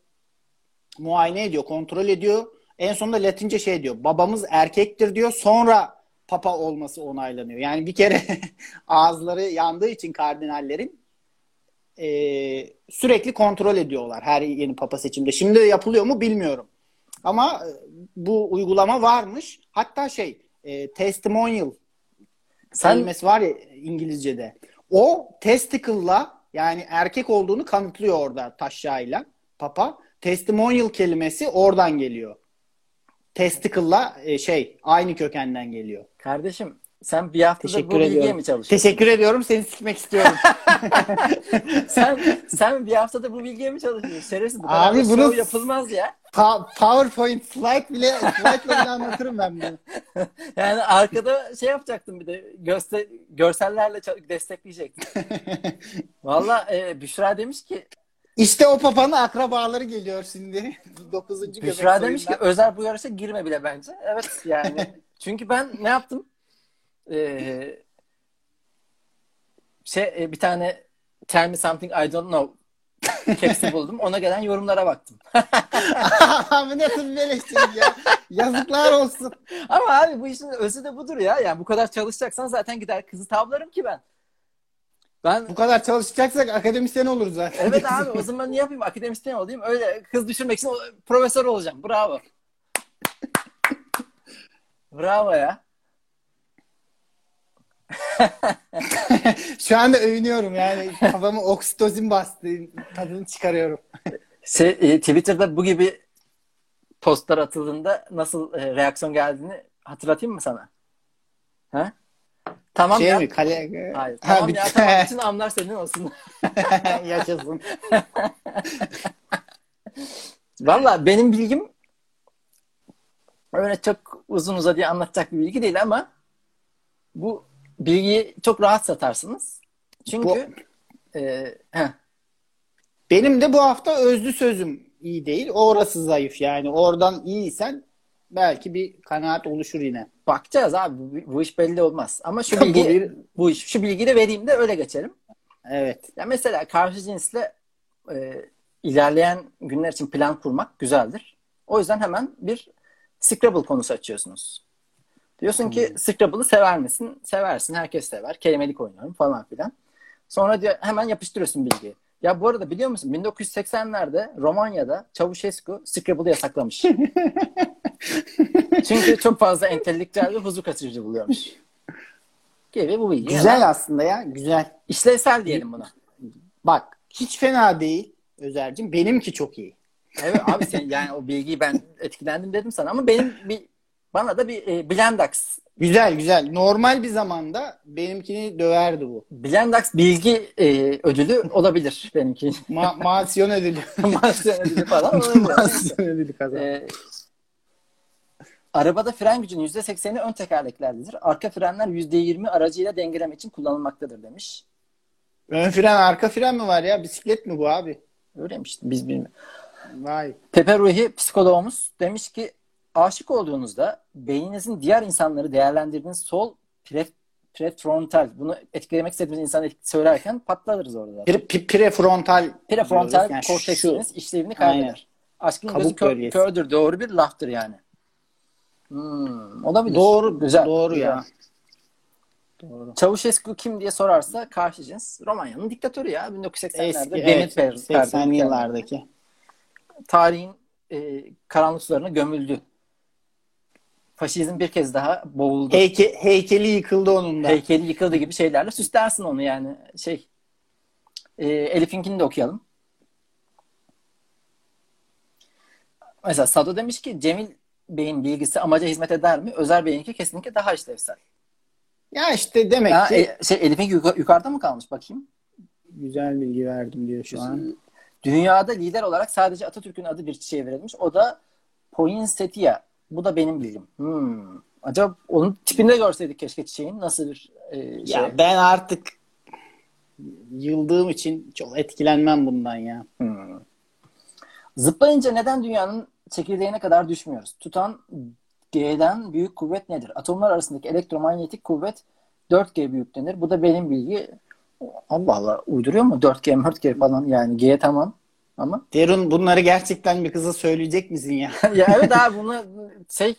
muayene ediyor, kontrol ediyor. En sonunda Latince şey diyor. Babamız erkektir diyor. Sonra papa olması onaylanıyor. Yani bir kere ağızları yandığı için kardinallerin e, sürekli kontrol ediyorlar her yeni papa seçimde. Şimdi yapılıyor mu bilmiyorum. Ama e, bu uygulama varmış. Hatta şey e, testimonial Sen kelimesi var ya İngilizce'de. O testicle'la yani erkek olduğunu kanıtlıyor orada taşyayla papa. Testimonial kelimesi oradan geliyor. Testicle'la e, şey aynı kökenden geliyor. kardeşim sen bir haftadır Teşekkür bu bilgiye ediyorum. mi çalışıyorsun? Teşekkür ediyorum. Seni sikmek istiyorum. sen sen bir haftadır bu bilgiye mi çalışıyorsun? Şerefsiz bu Abi kadar bunu- yapılmaz ya. Pa- PowerPoint slide bile slide bile anlatırım ben bunu. Yani arkada şey yapacaktım bir de göster görsellerle destekleyecektim. Valla e, Büşra demiş ki İşte o papanın akrabaları geliyor şimdi. 9. göbek Büşra demiş ki. Özer bu yarışa girme bile bence. Evet yani. Çünkü ben ne yaptım? Ee, şey e, bir tane Tell me something I don't know caps'i buldum. Ona gelen yorumlara baktım. Abi nasıl bir beleşçilik ya. Yazıklar olsun. Ama abi bu işin özü de budur ya. Yani bu kadar çalışacaksan zaten gider kızı tavlarım ki ben. Ben Bu kadar çalışacaksak akademisyen oluruz zaten. evet abi o zaman ne yapayım akademisyen olayım öyle kız düşürmek için profesör olacağım. Bravo. Bravo ya. Şu anda övünüyorum yani. Kafamı oksitozin bastı. Tadını çıkarıyorum. Şey, e, Twitter'da bu gibi postlar atıldığında nasıl e, reaksiyon geldiğini hatırlatayım mı sana? Ha? Tamam şey ya. mi? Kale... Hayır. Ha, Tamam bir- ya tamam bütün amlar senin olsun. Yaşasın. Valla benim bilgim öyle çok uzun uzadıya anlatacak bir bilgi değil ama bu bilgiyi çok rahat satarsınız. Çünkü e, heh, Benim de bu hafta özlü sözüm iyi değil. Orası zayıf yani. Oradan iyiysen belki bir kanaat oluşur yine. Bakacağız abi bu, bu iş belli olmaz. Ama şu Bu bilgi bir- bu iş şu bilgiyi de vereyim de öyle geçelim. Evet. Ya mesela karşı cinsle e, ilerleyen günler için plan kurmak güzeldir. O yüzden hemen bir Scrabble konusu açıyorsunuz. Diyorsun ki Scrabble'ı sever misin? Seversin. Herkes sever. Kelimelik oynuyorum falan filan. Sonra diyor, hemen yapıştırıyorsun bilgiyi. Ya bu arada biliyor musun 1980'lerde Romanya'da Çavuşescu Scrabble'ı yasaklamış. Çünkü çok fazla entelektüel ve huzur kaçırıcı buluyormuş. Gibi bu bilgi. Güzel aslında ya. Güzel. İşlevsel diyelim buna. Bak hiç fena değil Özer'cim. Benimki çok iyi. Evet abi sen yani o bilgiyi ben etkilendim dedim sana ama benim bir bana da bir e, Blendax Güzel güzel. Normal bir zamanda benimkini döverdi bu. Blendax bilgi e, ödülü olabilir benimki. Ma mansiyon ödülü. Mansiyon ödülü falan olabilir. mansiyon ödülü kazandı. E, arabada fren gücünün %80'i ön tekerleklerdedir. Arka frenler %20 aracıyla dengelemek için kullanılmaktadır demiş. Ön fren arka fren mi var ya? Bisiklet mi bu abi? Öyleymiş. Biz bilmiyoruz. Vay. Pepe Ruhi psikoloğumuz demiş ki aşık olduğunuzda beyninizin diğer insanları değerlendirdiğiniz sol pre, prefrontal bunu etkilemek istediğiniz insanı söylerken patlarız orada. Pre- pre- prefrontal Prefrontal. Yani korteksiniz işlevini Aynen. kaybeder. Aşkın Kabuk gözü bölgesi. kördür. Doğru bir laftır yani. Hmm, olabilir. Doğru, Güzel. doğru güzel. ya. Doğru. Çavuşescu kim diye sorarsa karşı cins Romanya'nın diktatörü ya. 1980'lerde Eski, Demir evet, Per- 80'li Perde- yıllardaki. tarihin e, karanlık sularına gömüldü. Faşizm bir kez daha boğuldu. Heyke, heykeli yıkıldı onun da. Heykeli yıkıldı gibi şeylerle süslersin onu yani. Şey e, Elif'inkini de okuyalım. Mesela Sado demiş ki Cemil Bey'in bilgisi amaca hizmet eder mi? Özer Bey'inki kesinlikle daha işlevsel. Ya işte demek Ha, ki e, şey Elif'in yuka- yukarıda mı kalmış bakayım? güzel bilgi verdim diyor şu an. Dünyada lider olarak sadece Atatürk'ün adı bir çiçeğe verilmiş. O da poinsettia. Bu da benim bilgim. Hmm. Acaba onun tipinde görseydik keşke çiçeğin nasıl bir e, şey. Ya ben artık yıldığım için çok etkilenmem bundan ya. Hmm. Zıplayınca neden dünyanın çekirdeğine kadar düşmüyoruz? Tutan G'den büyük kuvvet nedir? Atomlar arasındaki elektromanyetik kuvvet 4G büyük denir. Bu da benim bilgi. Allah Allah uyduruyor mu? 4G, 4G falan yani G tamam. Ama Derun bunları gerçekten bir kıza söyleyecek misin ya? ya evet abi bunu şey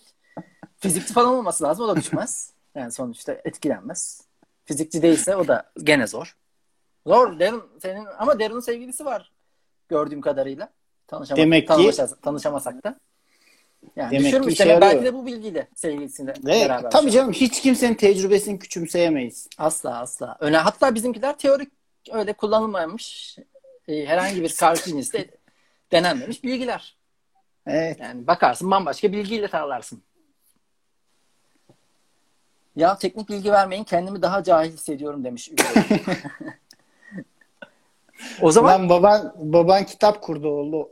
fizikçi falan olması lazım. O da düşmez. Yani sonuçta etkilenmez. Fizikçi değilse o da gene zor. Zor. Derun senin ama Derun'un sevgilisi var gördüğüm kadarıyla. Tanışama, Demek ki- tanışamasak, tanışamasak da. Yani Demek ki düşürmüş işe demek. Belki de bu bilgiyle sevgilisiyle Ve beraber. tabii canım hiç kimsenin tecrübesini küçümseyemeyiz. Asla asla. Öne, hatta bizimkiler teorik öyle kullanılmamış e, herhangi bir karşı denenmemiş bilgiler. Evet. Yani bakarsın bambaşka bilgiyle tarlarsın. Ya teknik bilgi vermeyin kendimi daha cahil hissediyorum demiş. O zaman Lan baban baban kitap kurdu oldu.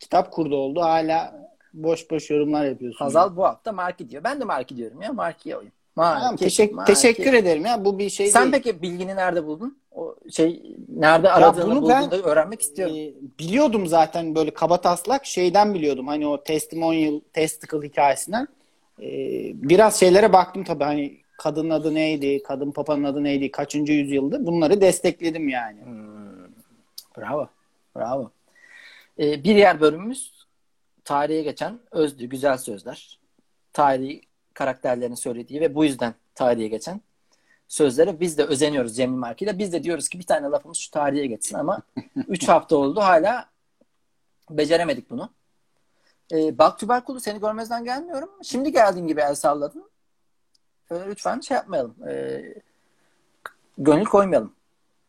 Kitap kurdu oldu. Hala boş boş yorumlar yapıyorsun. Hazal bu hafta Marki diyor. Ben de Marki diyorum ya. Marki'ye oyun. Marki, Tamam, teşekkür, Marki. teşekkür ederim ya. Bu bir şey Sen değil. peki bilgini nerede buldun? O şey nerede aradığını bunu bulduğunu ben- öğrenmek istiyorum. Ee, biliyordum zaten böyle kaba taslak şeyden biliyordum. Hani o testimonial testicle hikayesinden. Ee, biraz şeylere baktım tabii hani kadının adı neydi, kadın papanın adı neydi, kaçıncı yüzyıldı. Bunları destekledim yani. Bravo. Bravo. Ee, bir yer bölümümüz tarihe geçen özlü, güzel sözler. Tarihi karakterlerin söylediği ve bu yüzden tarihe geçen sözlere biz de özeniyoruz Cemil Marki ile. Biz de diyoruz ki bir tane lafımız şu tarihe geçsin ama 3 hafta oldu hala beceremedik bunu. Ee, bak tüberkulu seni görmezden gelmiyorum. Şimdi geldiğin gibi el salladın. Öyle lütfen şey yapmayalım. Ee, gönül koymayalım.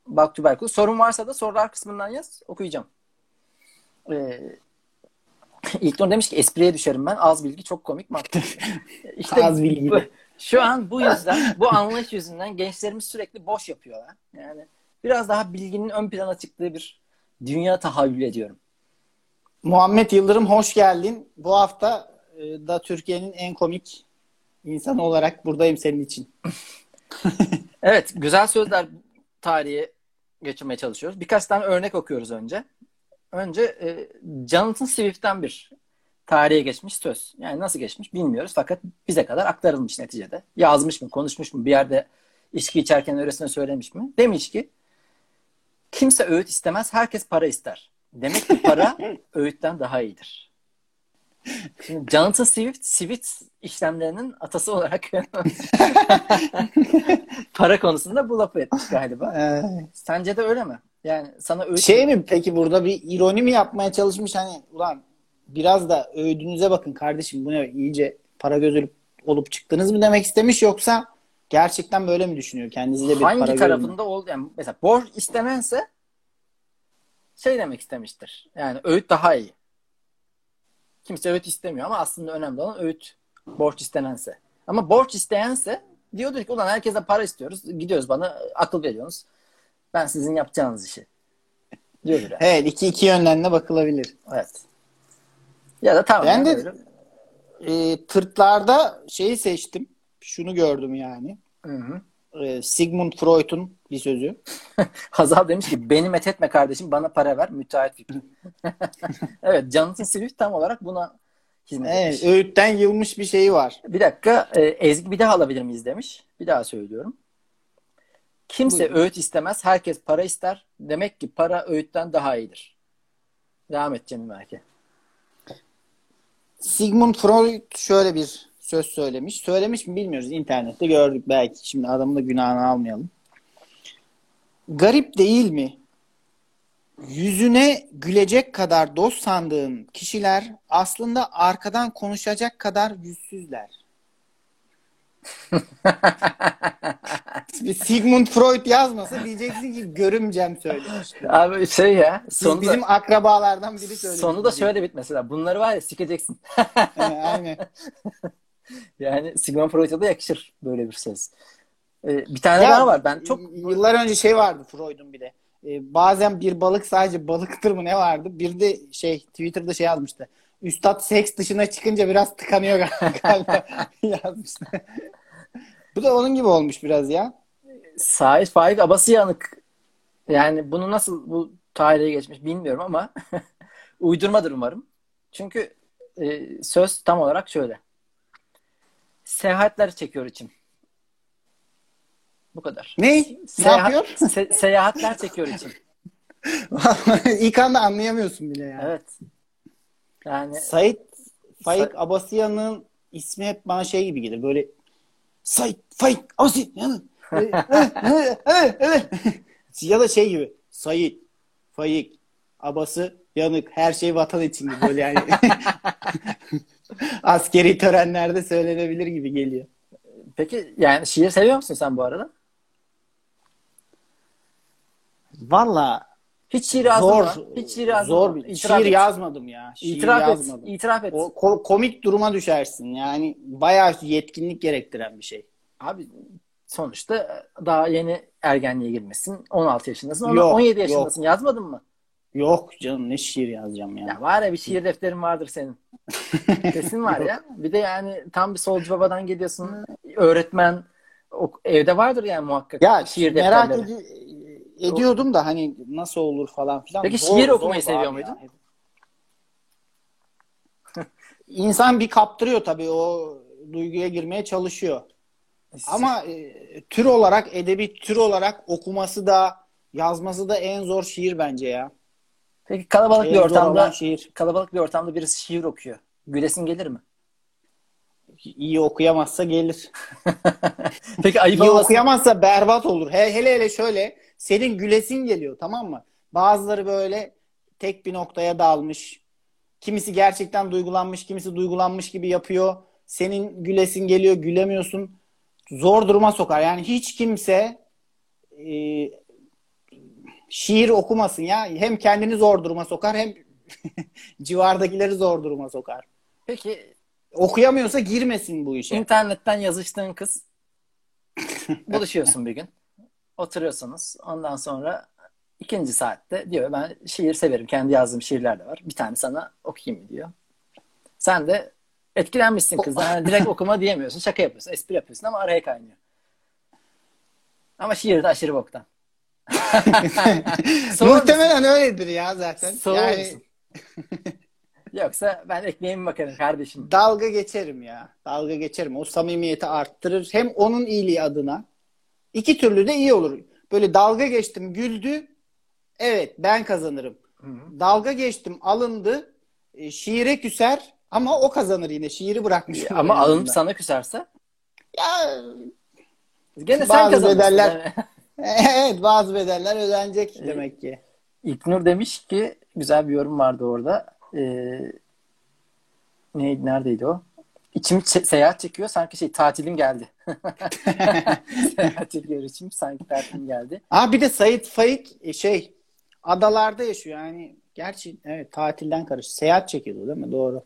Bak tüberkulu. Sorun varsa da sorular kısmından yaz. Okuyacağım. Ee, İlknur demiş ki espriye düşerim ben. Az bilgi çok komik. İşte Az bilgi. bu- şu an bu yüzden, bu anlayış yüzünden gençlerimiz sürekli boş yapıyorlar. Yani biraz daha bilginin ön plana çıktığı bir dünya tahayyül ediyorum. Muhammed Yıldırım hoş geldin. Bu hafta e, da Türkiye'nin en komik insanı olarak buradayım senin için. Evet, güzel sözler tarihe geçirmeye çalışıyoruz. Birkaç tane örnek okuyoruz önce. Önce e, Jonathan Swift'ten bir tarihe geçmiş söz. Yani nasıl geçmiş bilmiyoruz fakat bize kadar aktarılmış neticede. Yazmış mı, konuşmuş mu, bir yerde içki içerken öylesine söylemiş mi? Demiş ki kimse öğüt istemez, herkes para ister. Demek ki para öğütten daha iyidir. Şimdi Jonathan Swift, Swift işlemlerinin atası olarak para konusunda bu lafı etmiş galiba. Ee, Sence de öyle mi? Yani sana öğüt Şey mi peki burada bir ironi mi yapmaya çalışmış hani ulan biraz da öğüdünüze bakın kardeşim bu ne iyice para gözü olup çıktınız mı demek istemiş yoksa gerçekten böyle mi düşünüyor? Kendisi de bir hangi para tarafında oldu? Yani mesela borç istenense şey demek istemiştir. Yani öğüt daha iyi. Kimse öğüt istemiyor ama aslında önemli olan öğüt borç istenense. Ama borç isteyense diyordur ki ulan herkese para istiyoruz. Gidiyoruz bana akıl veriyorsunuz. Ben sizin yapacağınız işi. Diyordur yani. Evet iki, iki yönden de bakılabilir. Evet. Ya da tamam. Ben de-. Ee, tırtlarda şeyi seçtim. Şunu gördüm yani. Hı hı. Ee, Sigmund Freud'un bir sözü. Hazal demiş ki beni methetme kardeşim bana para ver müteahhit fikri. evet Jonathan Swift tam olarak buna hizmet Evet, etmiş. öğütten yılmış bir şeyi var. Bir dakika e, Ezgi bir daha alabilir miyiz demiş. Bir daha söylüyorum. Kimse Buyurun. öğüt istemez herkes para ister. Demek ki para öğütten daha iyidir. Devam et Cemil Merke. Sigmund Freud şöyle bir söz söylemiş. Söylemiş mi bilmiyoruz. İnternette gördük belki. Şimdi adamın da günahını almayalım. Garip değil mi? Yüzüne gülecek kadar dost sandığın kişiler aslında arkadan konuşacak kadar yüzsüzler. Bir Sigmund Freud yazmasa diyeceksin ki görümcem söylemiş. Abi şey ya sonu da, bizim akrabalardan biri söylemiş. sonu da şöyle bit mesela. Bunları var ya sikeceksin. Aynen. Yani Sigmund Freud'a da yakışır böyle bir söz. Ee, bir tane Ya, daha var. Ben çok Yıllar önce şey vardı Freud'un bir de. Ee, bazen bir balık sadece balıktır mı ne vardı? Bir de şey Twitter'da şey yazmıştı. Üstad seks dışına çıkınca biraz tıkanıyor galiba yazmıştı. Bu da onun gibi olmuş biraz ya. Sait Faik abası yanık. Yani bunu nasıl bu tarihe geçmiş bilmiyorum ama uydurmadır umarım. Çünkü e, söz tam olarak şöyle. Seyahatler çekiyor içim. Bu kadar. Ne? Ne Seyahat- yapıyor? se- seyahatler çekiyor içim. İlk anda anlayamıyorsun bile yani. Evet. Yani Sait Faik Sa- Abasıyan'ın ismi hep bana şey gibi gelir. Böyle Sait Faik Abasıyan. ya da şey gibi. Sait Faik Abası yanık. Her şey vatan için gibi böyle yani. Askeri törenlerde söylenebilir gibi geliyor. peki yani şiir seviyor musun sen bu arada? Valla Hiç şiir yazdın zor. mı? Hiç şiir yazdın zor mı? bir İtiraf şiir et. yazmadım ya. Şiir İtiraf et. yazmadım. İtiraf et. O ko- komik duruma düşersin. Yani bayağı yetkinlik gerektiren bir şey. Abi sonuçta daha yeni ergenliğe girmesin. 16 yaşındasın. Yok, 17 yaşındasın. Yazmadın mı? Yok canım ne şiir yazacağım ya. Ya var ya bir şiir defterin vardır senin. Kesin var ya. Bir de yani tam bir solcu babadan geliyorsun. Öğretmen evde vardır yani muhakkak. Ya şiir merak edi ediyordum da hani nasıl olur falan filan. Peki Zor- şiir zor okumayı abi seviyor muydun? İnsan bir kaptırıyor tabii o duyguya girmeye çalışıyor. Ama e, tür olarak edebi tür olarak okuması da yazması da en zor şiir bence ya. Peki kalabalık En bir ortamda şiir. kalabalık bir ortamda birisi şiir okuyor. Gülesin gelir mi? İyi okuyamazsa gelir. Peki ayıp İyi olmasın. okuyamazsa berbat olur. He, hele hele şöyle senin gülesin geliyor tamam mı? Bazıları böyle tek bir noktaya dalmış. Kimisi gerçekten duygulanmış, kimisi duygulanmış gibi yapıyor. Senin gülesin geliyor, gülemiyorsun. Zor duruma sokar. Yani hiç kimse e, şiir okumasın ya. Hem kendini zor duruma sokar hem civardakileri zor duruma sokar. Peki Okuyamıyorsa girmesin bu işe. internetten yazıştığın kız buluşuyorsun bir gün. Oturuyorsunuz. Ondan sonra ikinci saatte diyor ben şiir severim. Kendi yazdığım şiirler de var. Bir tane sana okuyayım mı diyor. Sen de etkilenmişsin kızdan. Yani direkt okuma diyemiyorsun. Şaka yapıyorsun. Espri yapıyorsun ama araya kaynıyor. Ama şiir de aşırı boktan. Muhtemelen öyledir ya zaten. Soğur yani musun? Yoksa ben ekmeğimi bakarım kardeşim. dalga geçerim ya. Dalga geçerim. O samimiyeti arttırır. Hem onun iyiliği adına. İki türlü de iyi olur. Böyle dalga geçtim, güldü. Evet, ben kazanırım. Dalga geçtim, alındı. e, şiire küser ama o kazanır yine. Şiiri bırakmış. olur Ama alınıp sana küserse Ya gene sen kazanırsın. bedeller- Yani. evet bazı bedeller ödenecek demek ki. İlknur demiş ki güzel bir yorum vardı orada. Ee, neydi, neredeydi o? İçim se- seyahat çekiyor. Sanki şey tatilim geldi. seyahat çekiyor içim. Sanki tatilim geldi. Aa bir de Sait Faik e, şey adalarda yaşıyor yani. Gerçi evet tatilden karış. Seyahat çekiyordu değil mi? Doğru.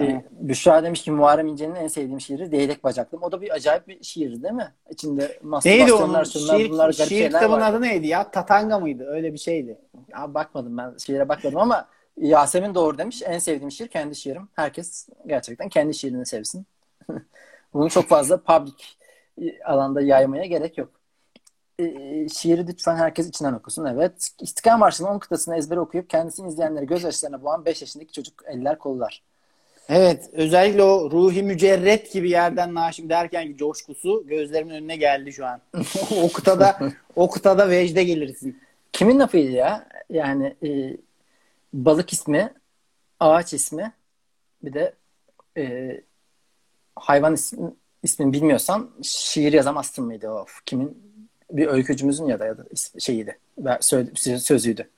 Ee, Büşra demiş ki Muharrem İnce'nin en sevdiğim şiiri Değnek Bacaklım. O da bir acayip bir şiir değil mi? İçinde mastürbasyonlar, şunlar, Şiir, bunlar garip şiir şeyler kitabının var. adı neydi ya? Tatanga mıydı? Öyle bir şeydi. Ya bakmadım ben şiire bakmadım ama Yasemin doğru demiş. En sevdiğim şiir kendi şiirim. Herkes gerçekten kendi şiirini sevsin. Bunu çok fazla public alanda yaymaya gerek yok. Ee, şiiri lütfen herkes içinden okusun. Evet. İstiklal Marşı'nın 10 kıtasını ezbere okuyup kendisini izleyenleri gözyaşlarına boğan 5 yaşındaki çocuk eller kollar. Evet. Özellikle o ruhi mücerret gibi yerden naşim derken ki coşkusu gözlerimin önüne geldi şu an. o kıtada o kıtada vecde gelirsin. Kimin lafıydı ya? Yani e, balık ismi, ağaç ismi, bir de e, hayvan ismi, ismini bilmiyorsan şiir yazamazsın mıydı o? Kimin? Bir öykücümüzün ya da, ya da şeyiydi. Ben söyle- sö- Sözüydü.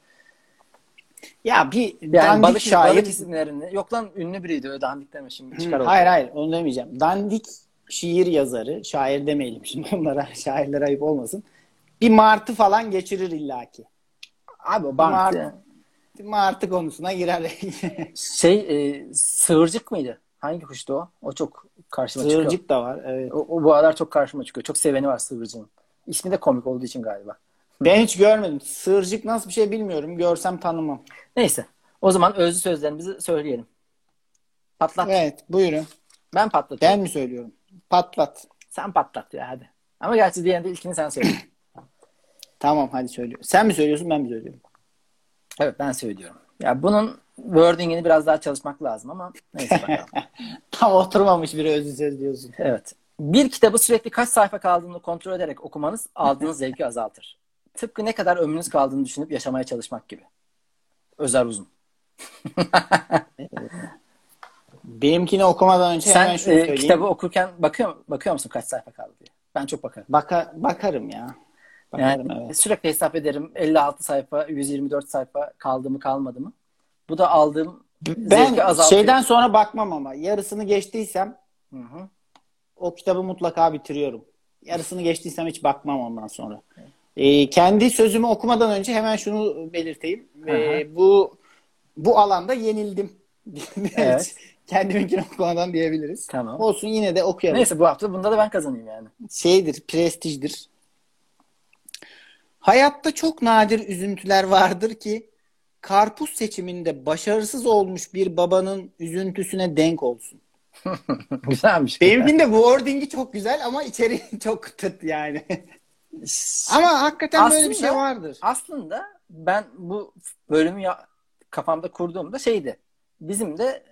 Ya bir Yani dandik balık, şair. balık isimlerini. Yok lan ünlü biriydi öyle dandik deme şimdi. Çıkar Hı, ortaya. hayır hayır onu demeyeceğim. Dandik şiir yazarı, şair demeyelim şimdi onlara, şairlere ayıp olmasın. Bir martı falan geçirir illaki. Abi martı, bir martı konusuna girer. Şey e, sığırcık mıydı? Hangi kuştu o? O çok karşıma çıkıyor. Sığırcık da var. Evet. O, o bu aralar çok karşıma çıkıyor. Çok seveni var sığırcığın. İsmi de komik olduğu için galiba. Ben hiç görmedim. Sığırcık nasıl bir şey bilmiyorum. Görsem tanımam. Neyse. O zaman özlü sözlerimizi söyleyelim. Patlat. Evet buyurun. Ben patlatıyorum. Ben mi söylüyorum? Patlat. Sen patlat ya hadi. Ama gerçi diyen de ilkini sen söyle. Tamam hadi söylüyorum. Sen mi söylüyorsun ben mi söylüyorum? evet ben söylüyorum. Ya bunun wordingini biraz daha çalışmak lazım ama neyse bakalım. Tam oturmamış bir özlü söz diyorsun. evet. Bir kitabı sürekli kaç sayfa kaldığını kontrol ederek okumanız aldığınız zevki azaltır. Tıpkı ne kadar ömrünüz kaldığını düşünüp yaşamaya çalışmak gibi. Özer uzun. Benimkini okumadan önce Sen hemen şunu e, söyleyeyim. kitabı okurken bakıyor, bakıyor musun kaç sayfa kaldı diye? Ben çok bakarım. Baka, bakarım ya. Bakarım Yani evet. sürekli hesap ederim 56 sayfa, 124 sayfa kaldı mı kalmadı mı? Bu da aldığım Ben azaltıyor. şeyden sonra bakmam ama yarısını geçtiysem Hı hı. o kitabı mutlaka bitiriyorum. Yarısını geçtiysem hiç bakmam ondan sonra. Ee, kendi sözümü okumadan önce hemen şunu belirteyim. Ee, bu bu alanda yenildim. Evet. Kendiminkini okumadan diyebiliriz. Tamam. Olsun yine de okuyalım. Neyse bu hafta bunda da ben kazanayım yani. Şeydir, prestijdir. Hayatta çok nadir üzüntüler vardır ki karpuz seçiminde başarısız olmuş bir babanın üzüntüsüne denk olsun. Güzelmiş. Benimkinin de wording'i çok güzel ama içeriği çok tıt yani. Ama hakikaten Aslında- böyle bir şey vardır. Aslında ben bu bölümü ya, kafamda kurduğumda şeydi. Bizim de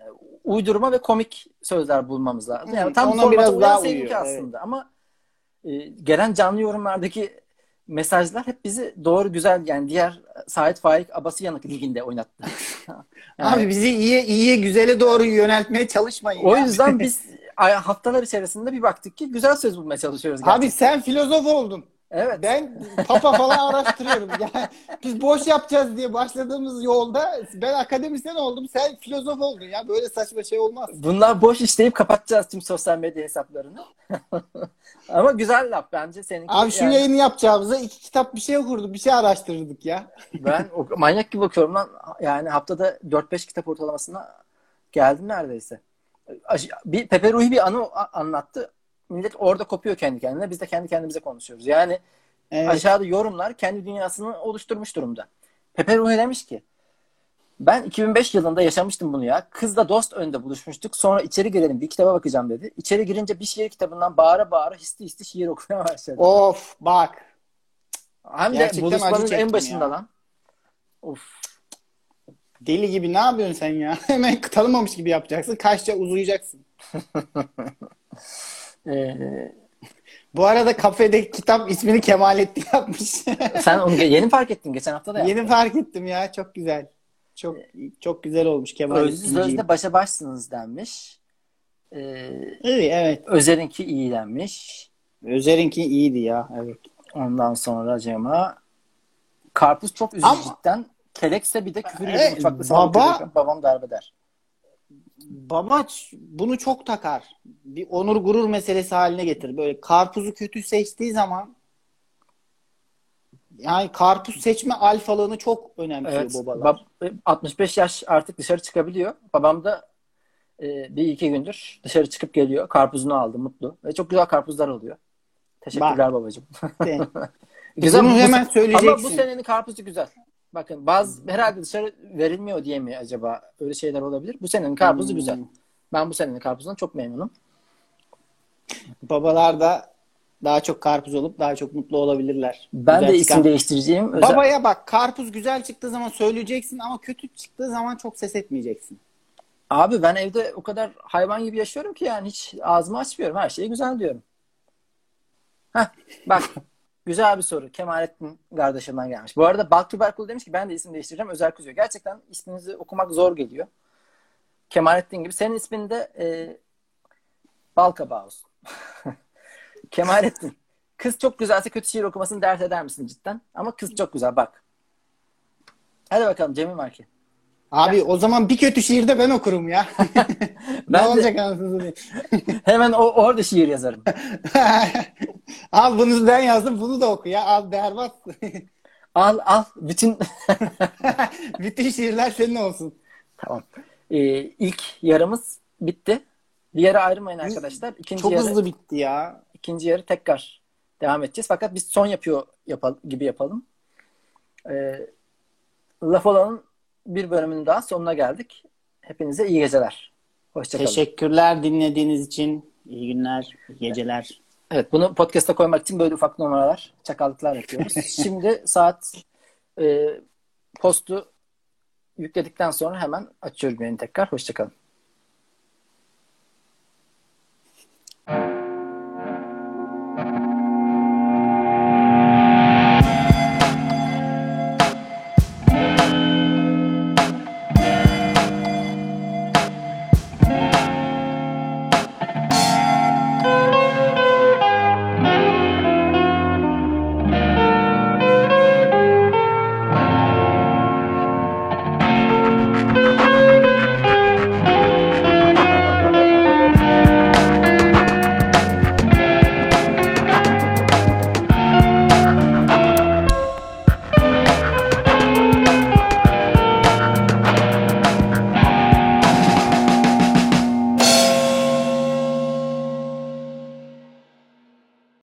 uydurma ve komik sözler bulmamız lazım. Yani tam ona biraz daha uyuyor, aslında. Ama e, gelen canlı yorumlardaki mesajlar hep bizi doğru güzel yani diğer Sait Faik Abası Yanık liginde oynattı. Yani Abi bizi iyi iyiye güzele doğru yöneltmeye çalışmayın. o ya. yüzden biz haftalar içerisinde bir baktık ki güzel söz bulmaya çalışıyoruz. Abi gerçekten. sen filozof oldun. Evet. Ben papa falan araştırıyorum. Yani biz boş yapacağız diye başladığımız yolda ben akademisyen oldum. Sen filozof oldun ya. Böyle saçma şey olmaz. Bunlar boş işleyip kapatacağız tüm sosyal medya hesaplarını. Ama güzel laf bence seninki. Abi şu yani yayını yapacağımıza iki kitap bir şey okurduk. Bir şey araştırırdık ya. Ben manyak gibi bakıyorum lan. Yani haftada 4-5 kitap ortalamasına geldim neredeyse. Bir Pepe Ruhi bir anı anlattı. Millet orada kopuyor kendi kendine. Biz de kendi kendimize konuşuyoruz. Yani Evet. aşağıda yorumlar kendi dünyasını oluşturmuş durumda. Pepe Ruhi demiş ki ben 2005 yılında yaşamıştım bunu ya. Kızla dost önde buluşmuştuk. Sonra içeri girelim bir kitaba bakacağım dedi. İçeri girince bir şiir kitabından bağıra bağıra hisli hisli şiir okumaya başladı. Of bak. Hem de Gerçekten buluşmanın en başında ya. lan. Of. Deli gibi ne yapıyorsun sen ya? Hemen tanımamış gibi yapacaksın. Kaçça uzayacaksın. Ee, Bu arada kafede kitap ismini Kemalettin yapmış. sen onu yeni fark ettin geçen hafta da yaptın. Yeni fark ettim ya. Çok güzel. Çok çok güzel olmuş Kemalettin. sözde başa başsınız denmiş. Ee, İyi evet. Özer'inki iyi denmiş. Özer'inki iyiydi ya. Evet. Ondan sonra Cema Karpuz çok üzücü Ama- cidden. Kelekse bir de küfür gibi Evet, mutfakta baba- babam darbeder. Baba ç- bunu çok takar. Bir onur gurur meselesi haline getirir. Böyle karpuzu kötü seçtiği zaman yani karpuz seçme alfalığını çok önemsiyor Evet. babalar. bab- 65 yaş artık dışarı çıkabiliyor. Babam da e, bir iki gündür dışarı çıkıp geliyor. Karpuzunu aldı mutlu. Ve çok güzel karpuzlar alıyor. Teşekkürler babacığım. De. Güzel. Bunu Bu- hemen Ama söyleyeceksin. bu senenin karpuzu güzel. Bakın bazı herhalde dışarı verilmiyor diye mi acaba öyle şeyler olabilir. Bu senenin karpuzu Hmm. güzel. Ben bu senenin karpuzundan çok memnunum. Babalar da daha çok karpuz olup daha çok mutlu olabilirler. Ben Güzel de çıkan- isim değiştireceğim. Özel- Babaya bak karpuz güzel çıktığı zaman söyleyeceksin ama kötü çıktığı zaman çok ses etmeyeceksin. Abi ben evde o kadar hayvan gibi yaşıyorum ki yani hiç ağzımı açmıyorum. Her şeye güzel diyorum. Heh, bak güzel bir soru. Kemalettin kardeşimden gelmiş. Bu arada Balk Tuberkul demiş ki ben de isim değiştireceğim. Özel kızıyor. Gerçekten isminizi okumak zor geliyor. Kemalettin gibi. Senin ismin de e, Balkabağı olsun. Kemalettin. Kız çok güzelse kötü şiir okumasını dert eder misin cidden? Ama kız çok güzel bak. Hadi bakalım Cemil Marki. Abi o zaman bir kötü şiirde ben okurum ya. ne Ben de- olacak anasını satayım? Hemen o, orada şiir yazarım. Abi bunu ben yazdım bunu da oku ya. Al berbat. Al al bütün Bütün şiirler senin olsun. tamam. Ee, ilk yarımız bitti. Bir yere ayrılmayın arkadaşlar. İkinci Çok yarı, hızlı bitti ya. ikinci yarı tekrar devam edeceğiz. Fakat biz son yapıyor yapal, gibi yapalım. Ee, Laf olanın bir bölümünün daha sonuna geldik. Hepinize iyi geceler. Hoşçakalın. Teşekkürler dinlediğiniz için. İyi günler, iyi geceler. Evet bunu podcast'a koymak için böyle ufak numaralar, çakallıklar yapıyoruz. Şimdi saat e, postu yükledikten sonra hemen açıyorum beni tekrar. Hoşçakalın.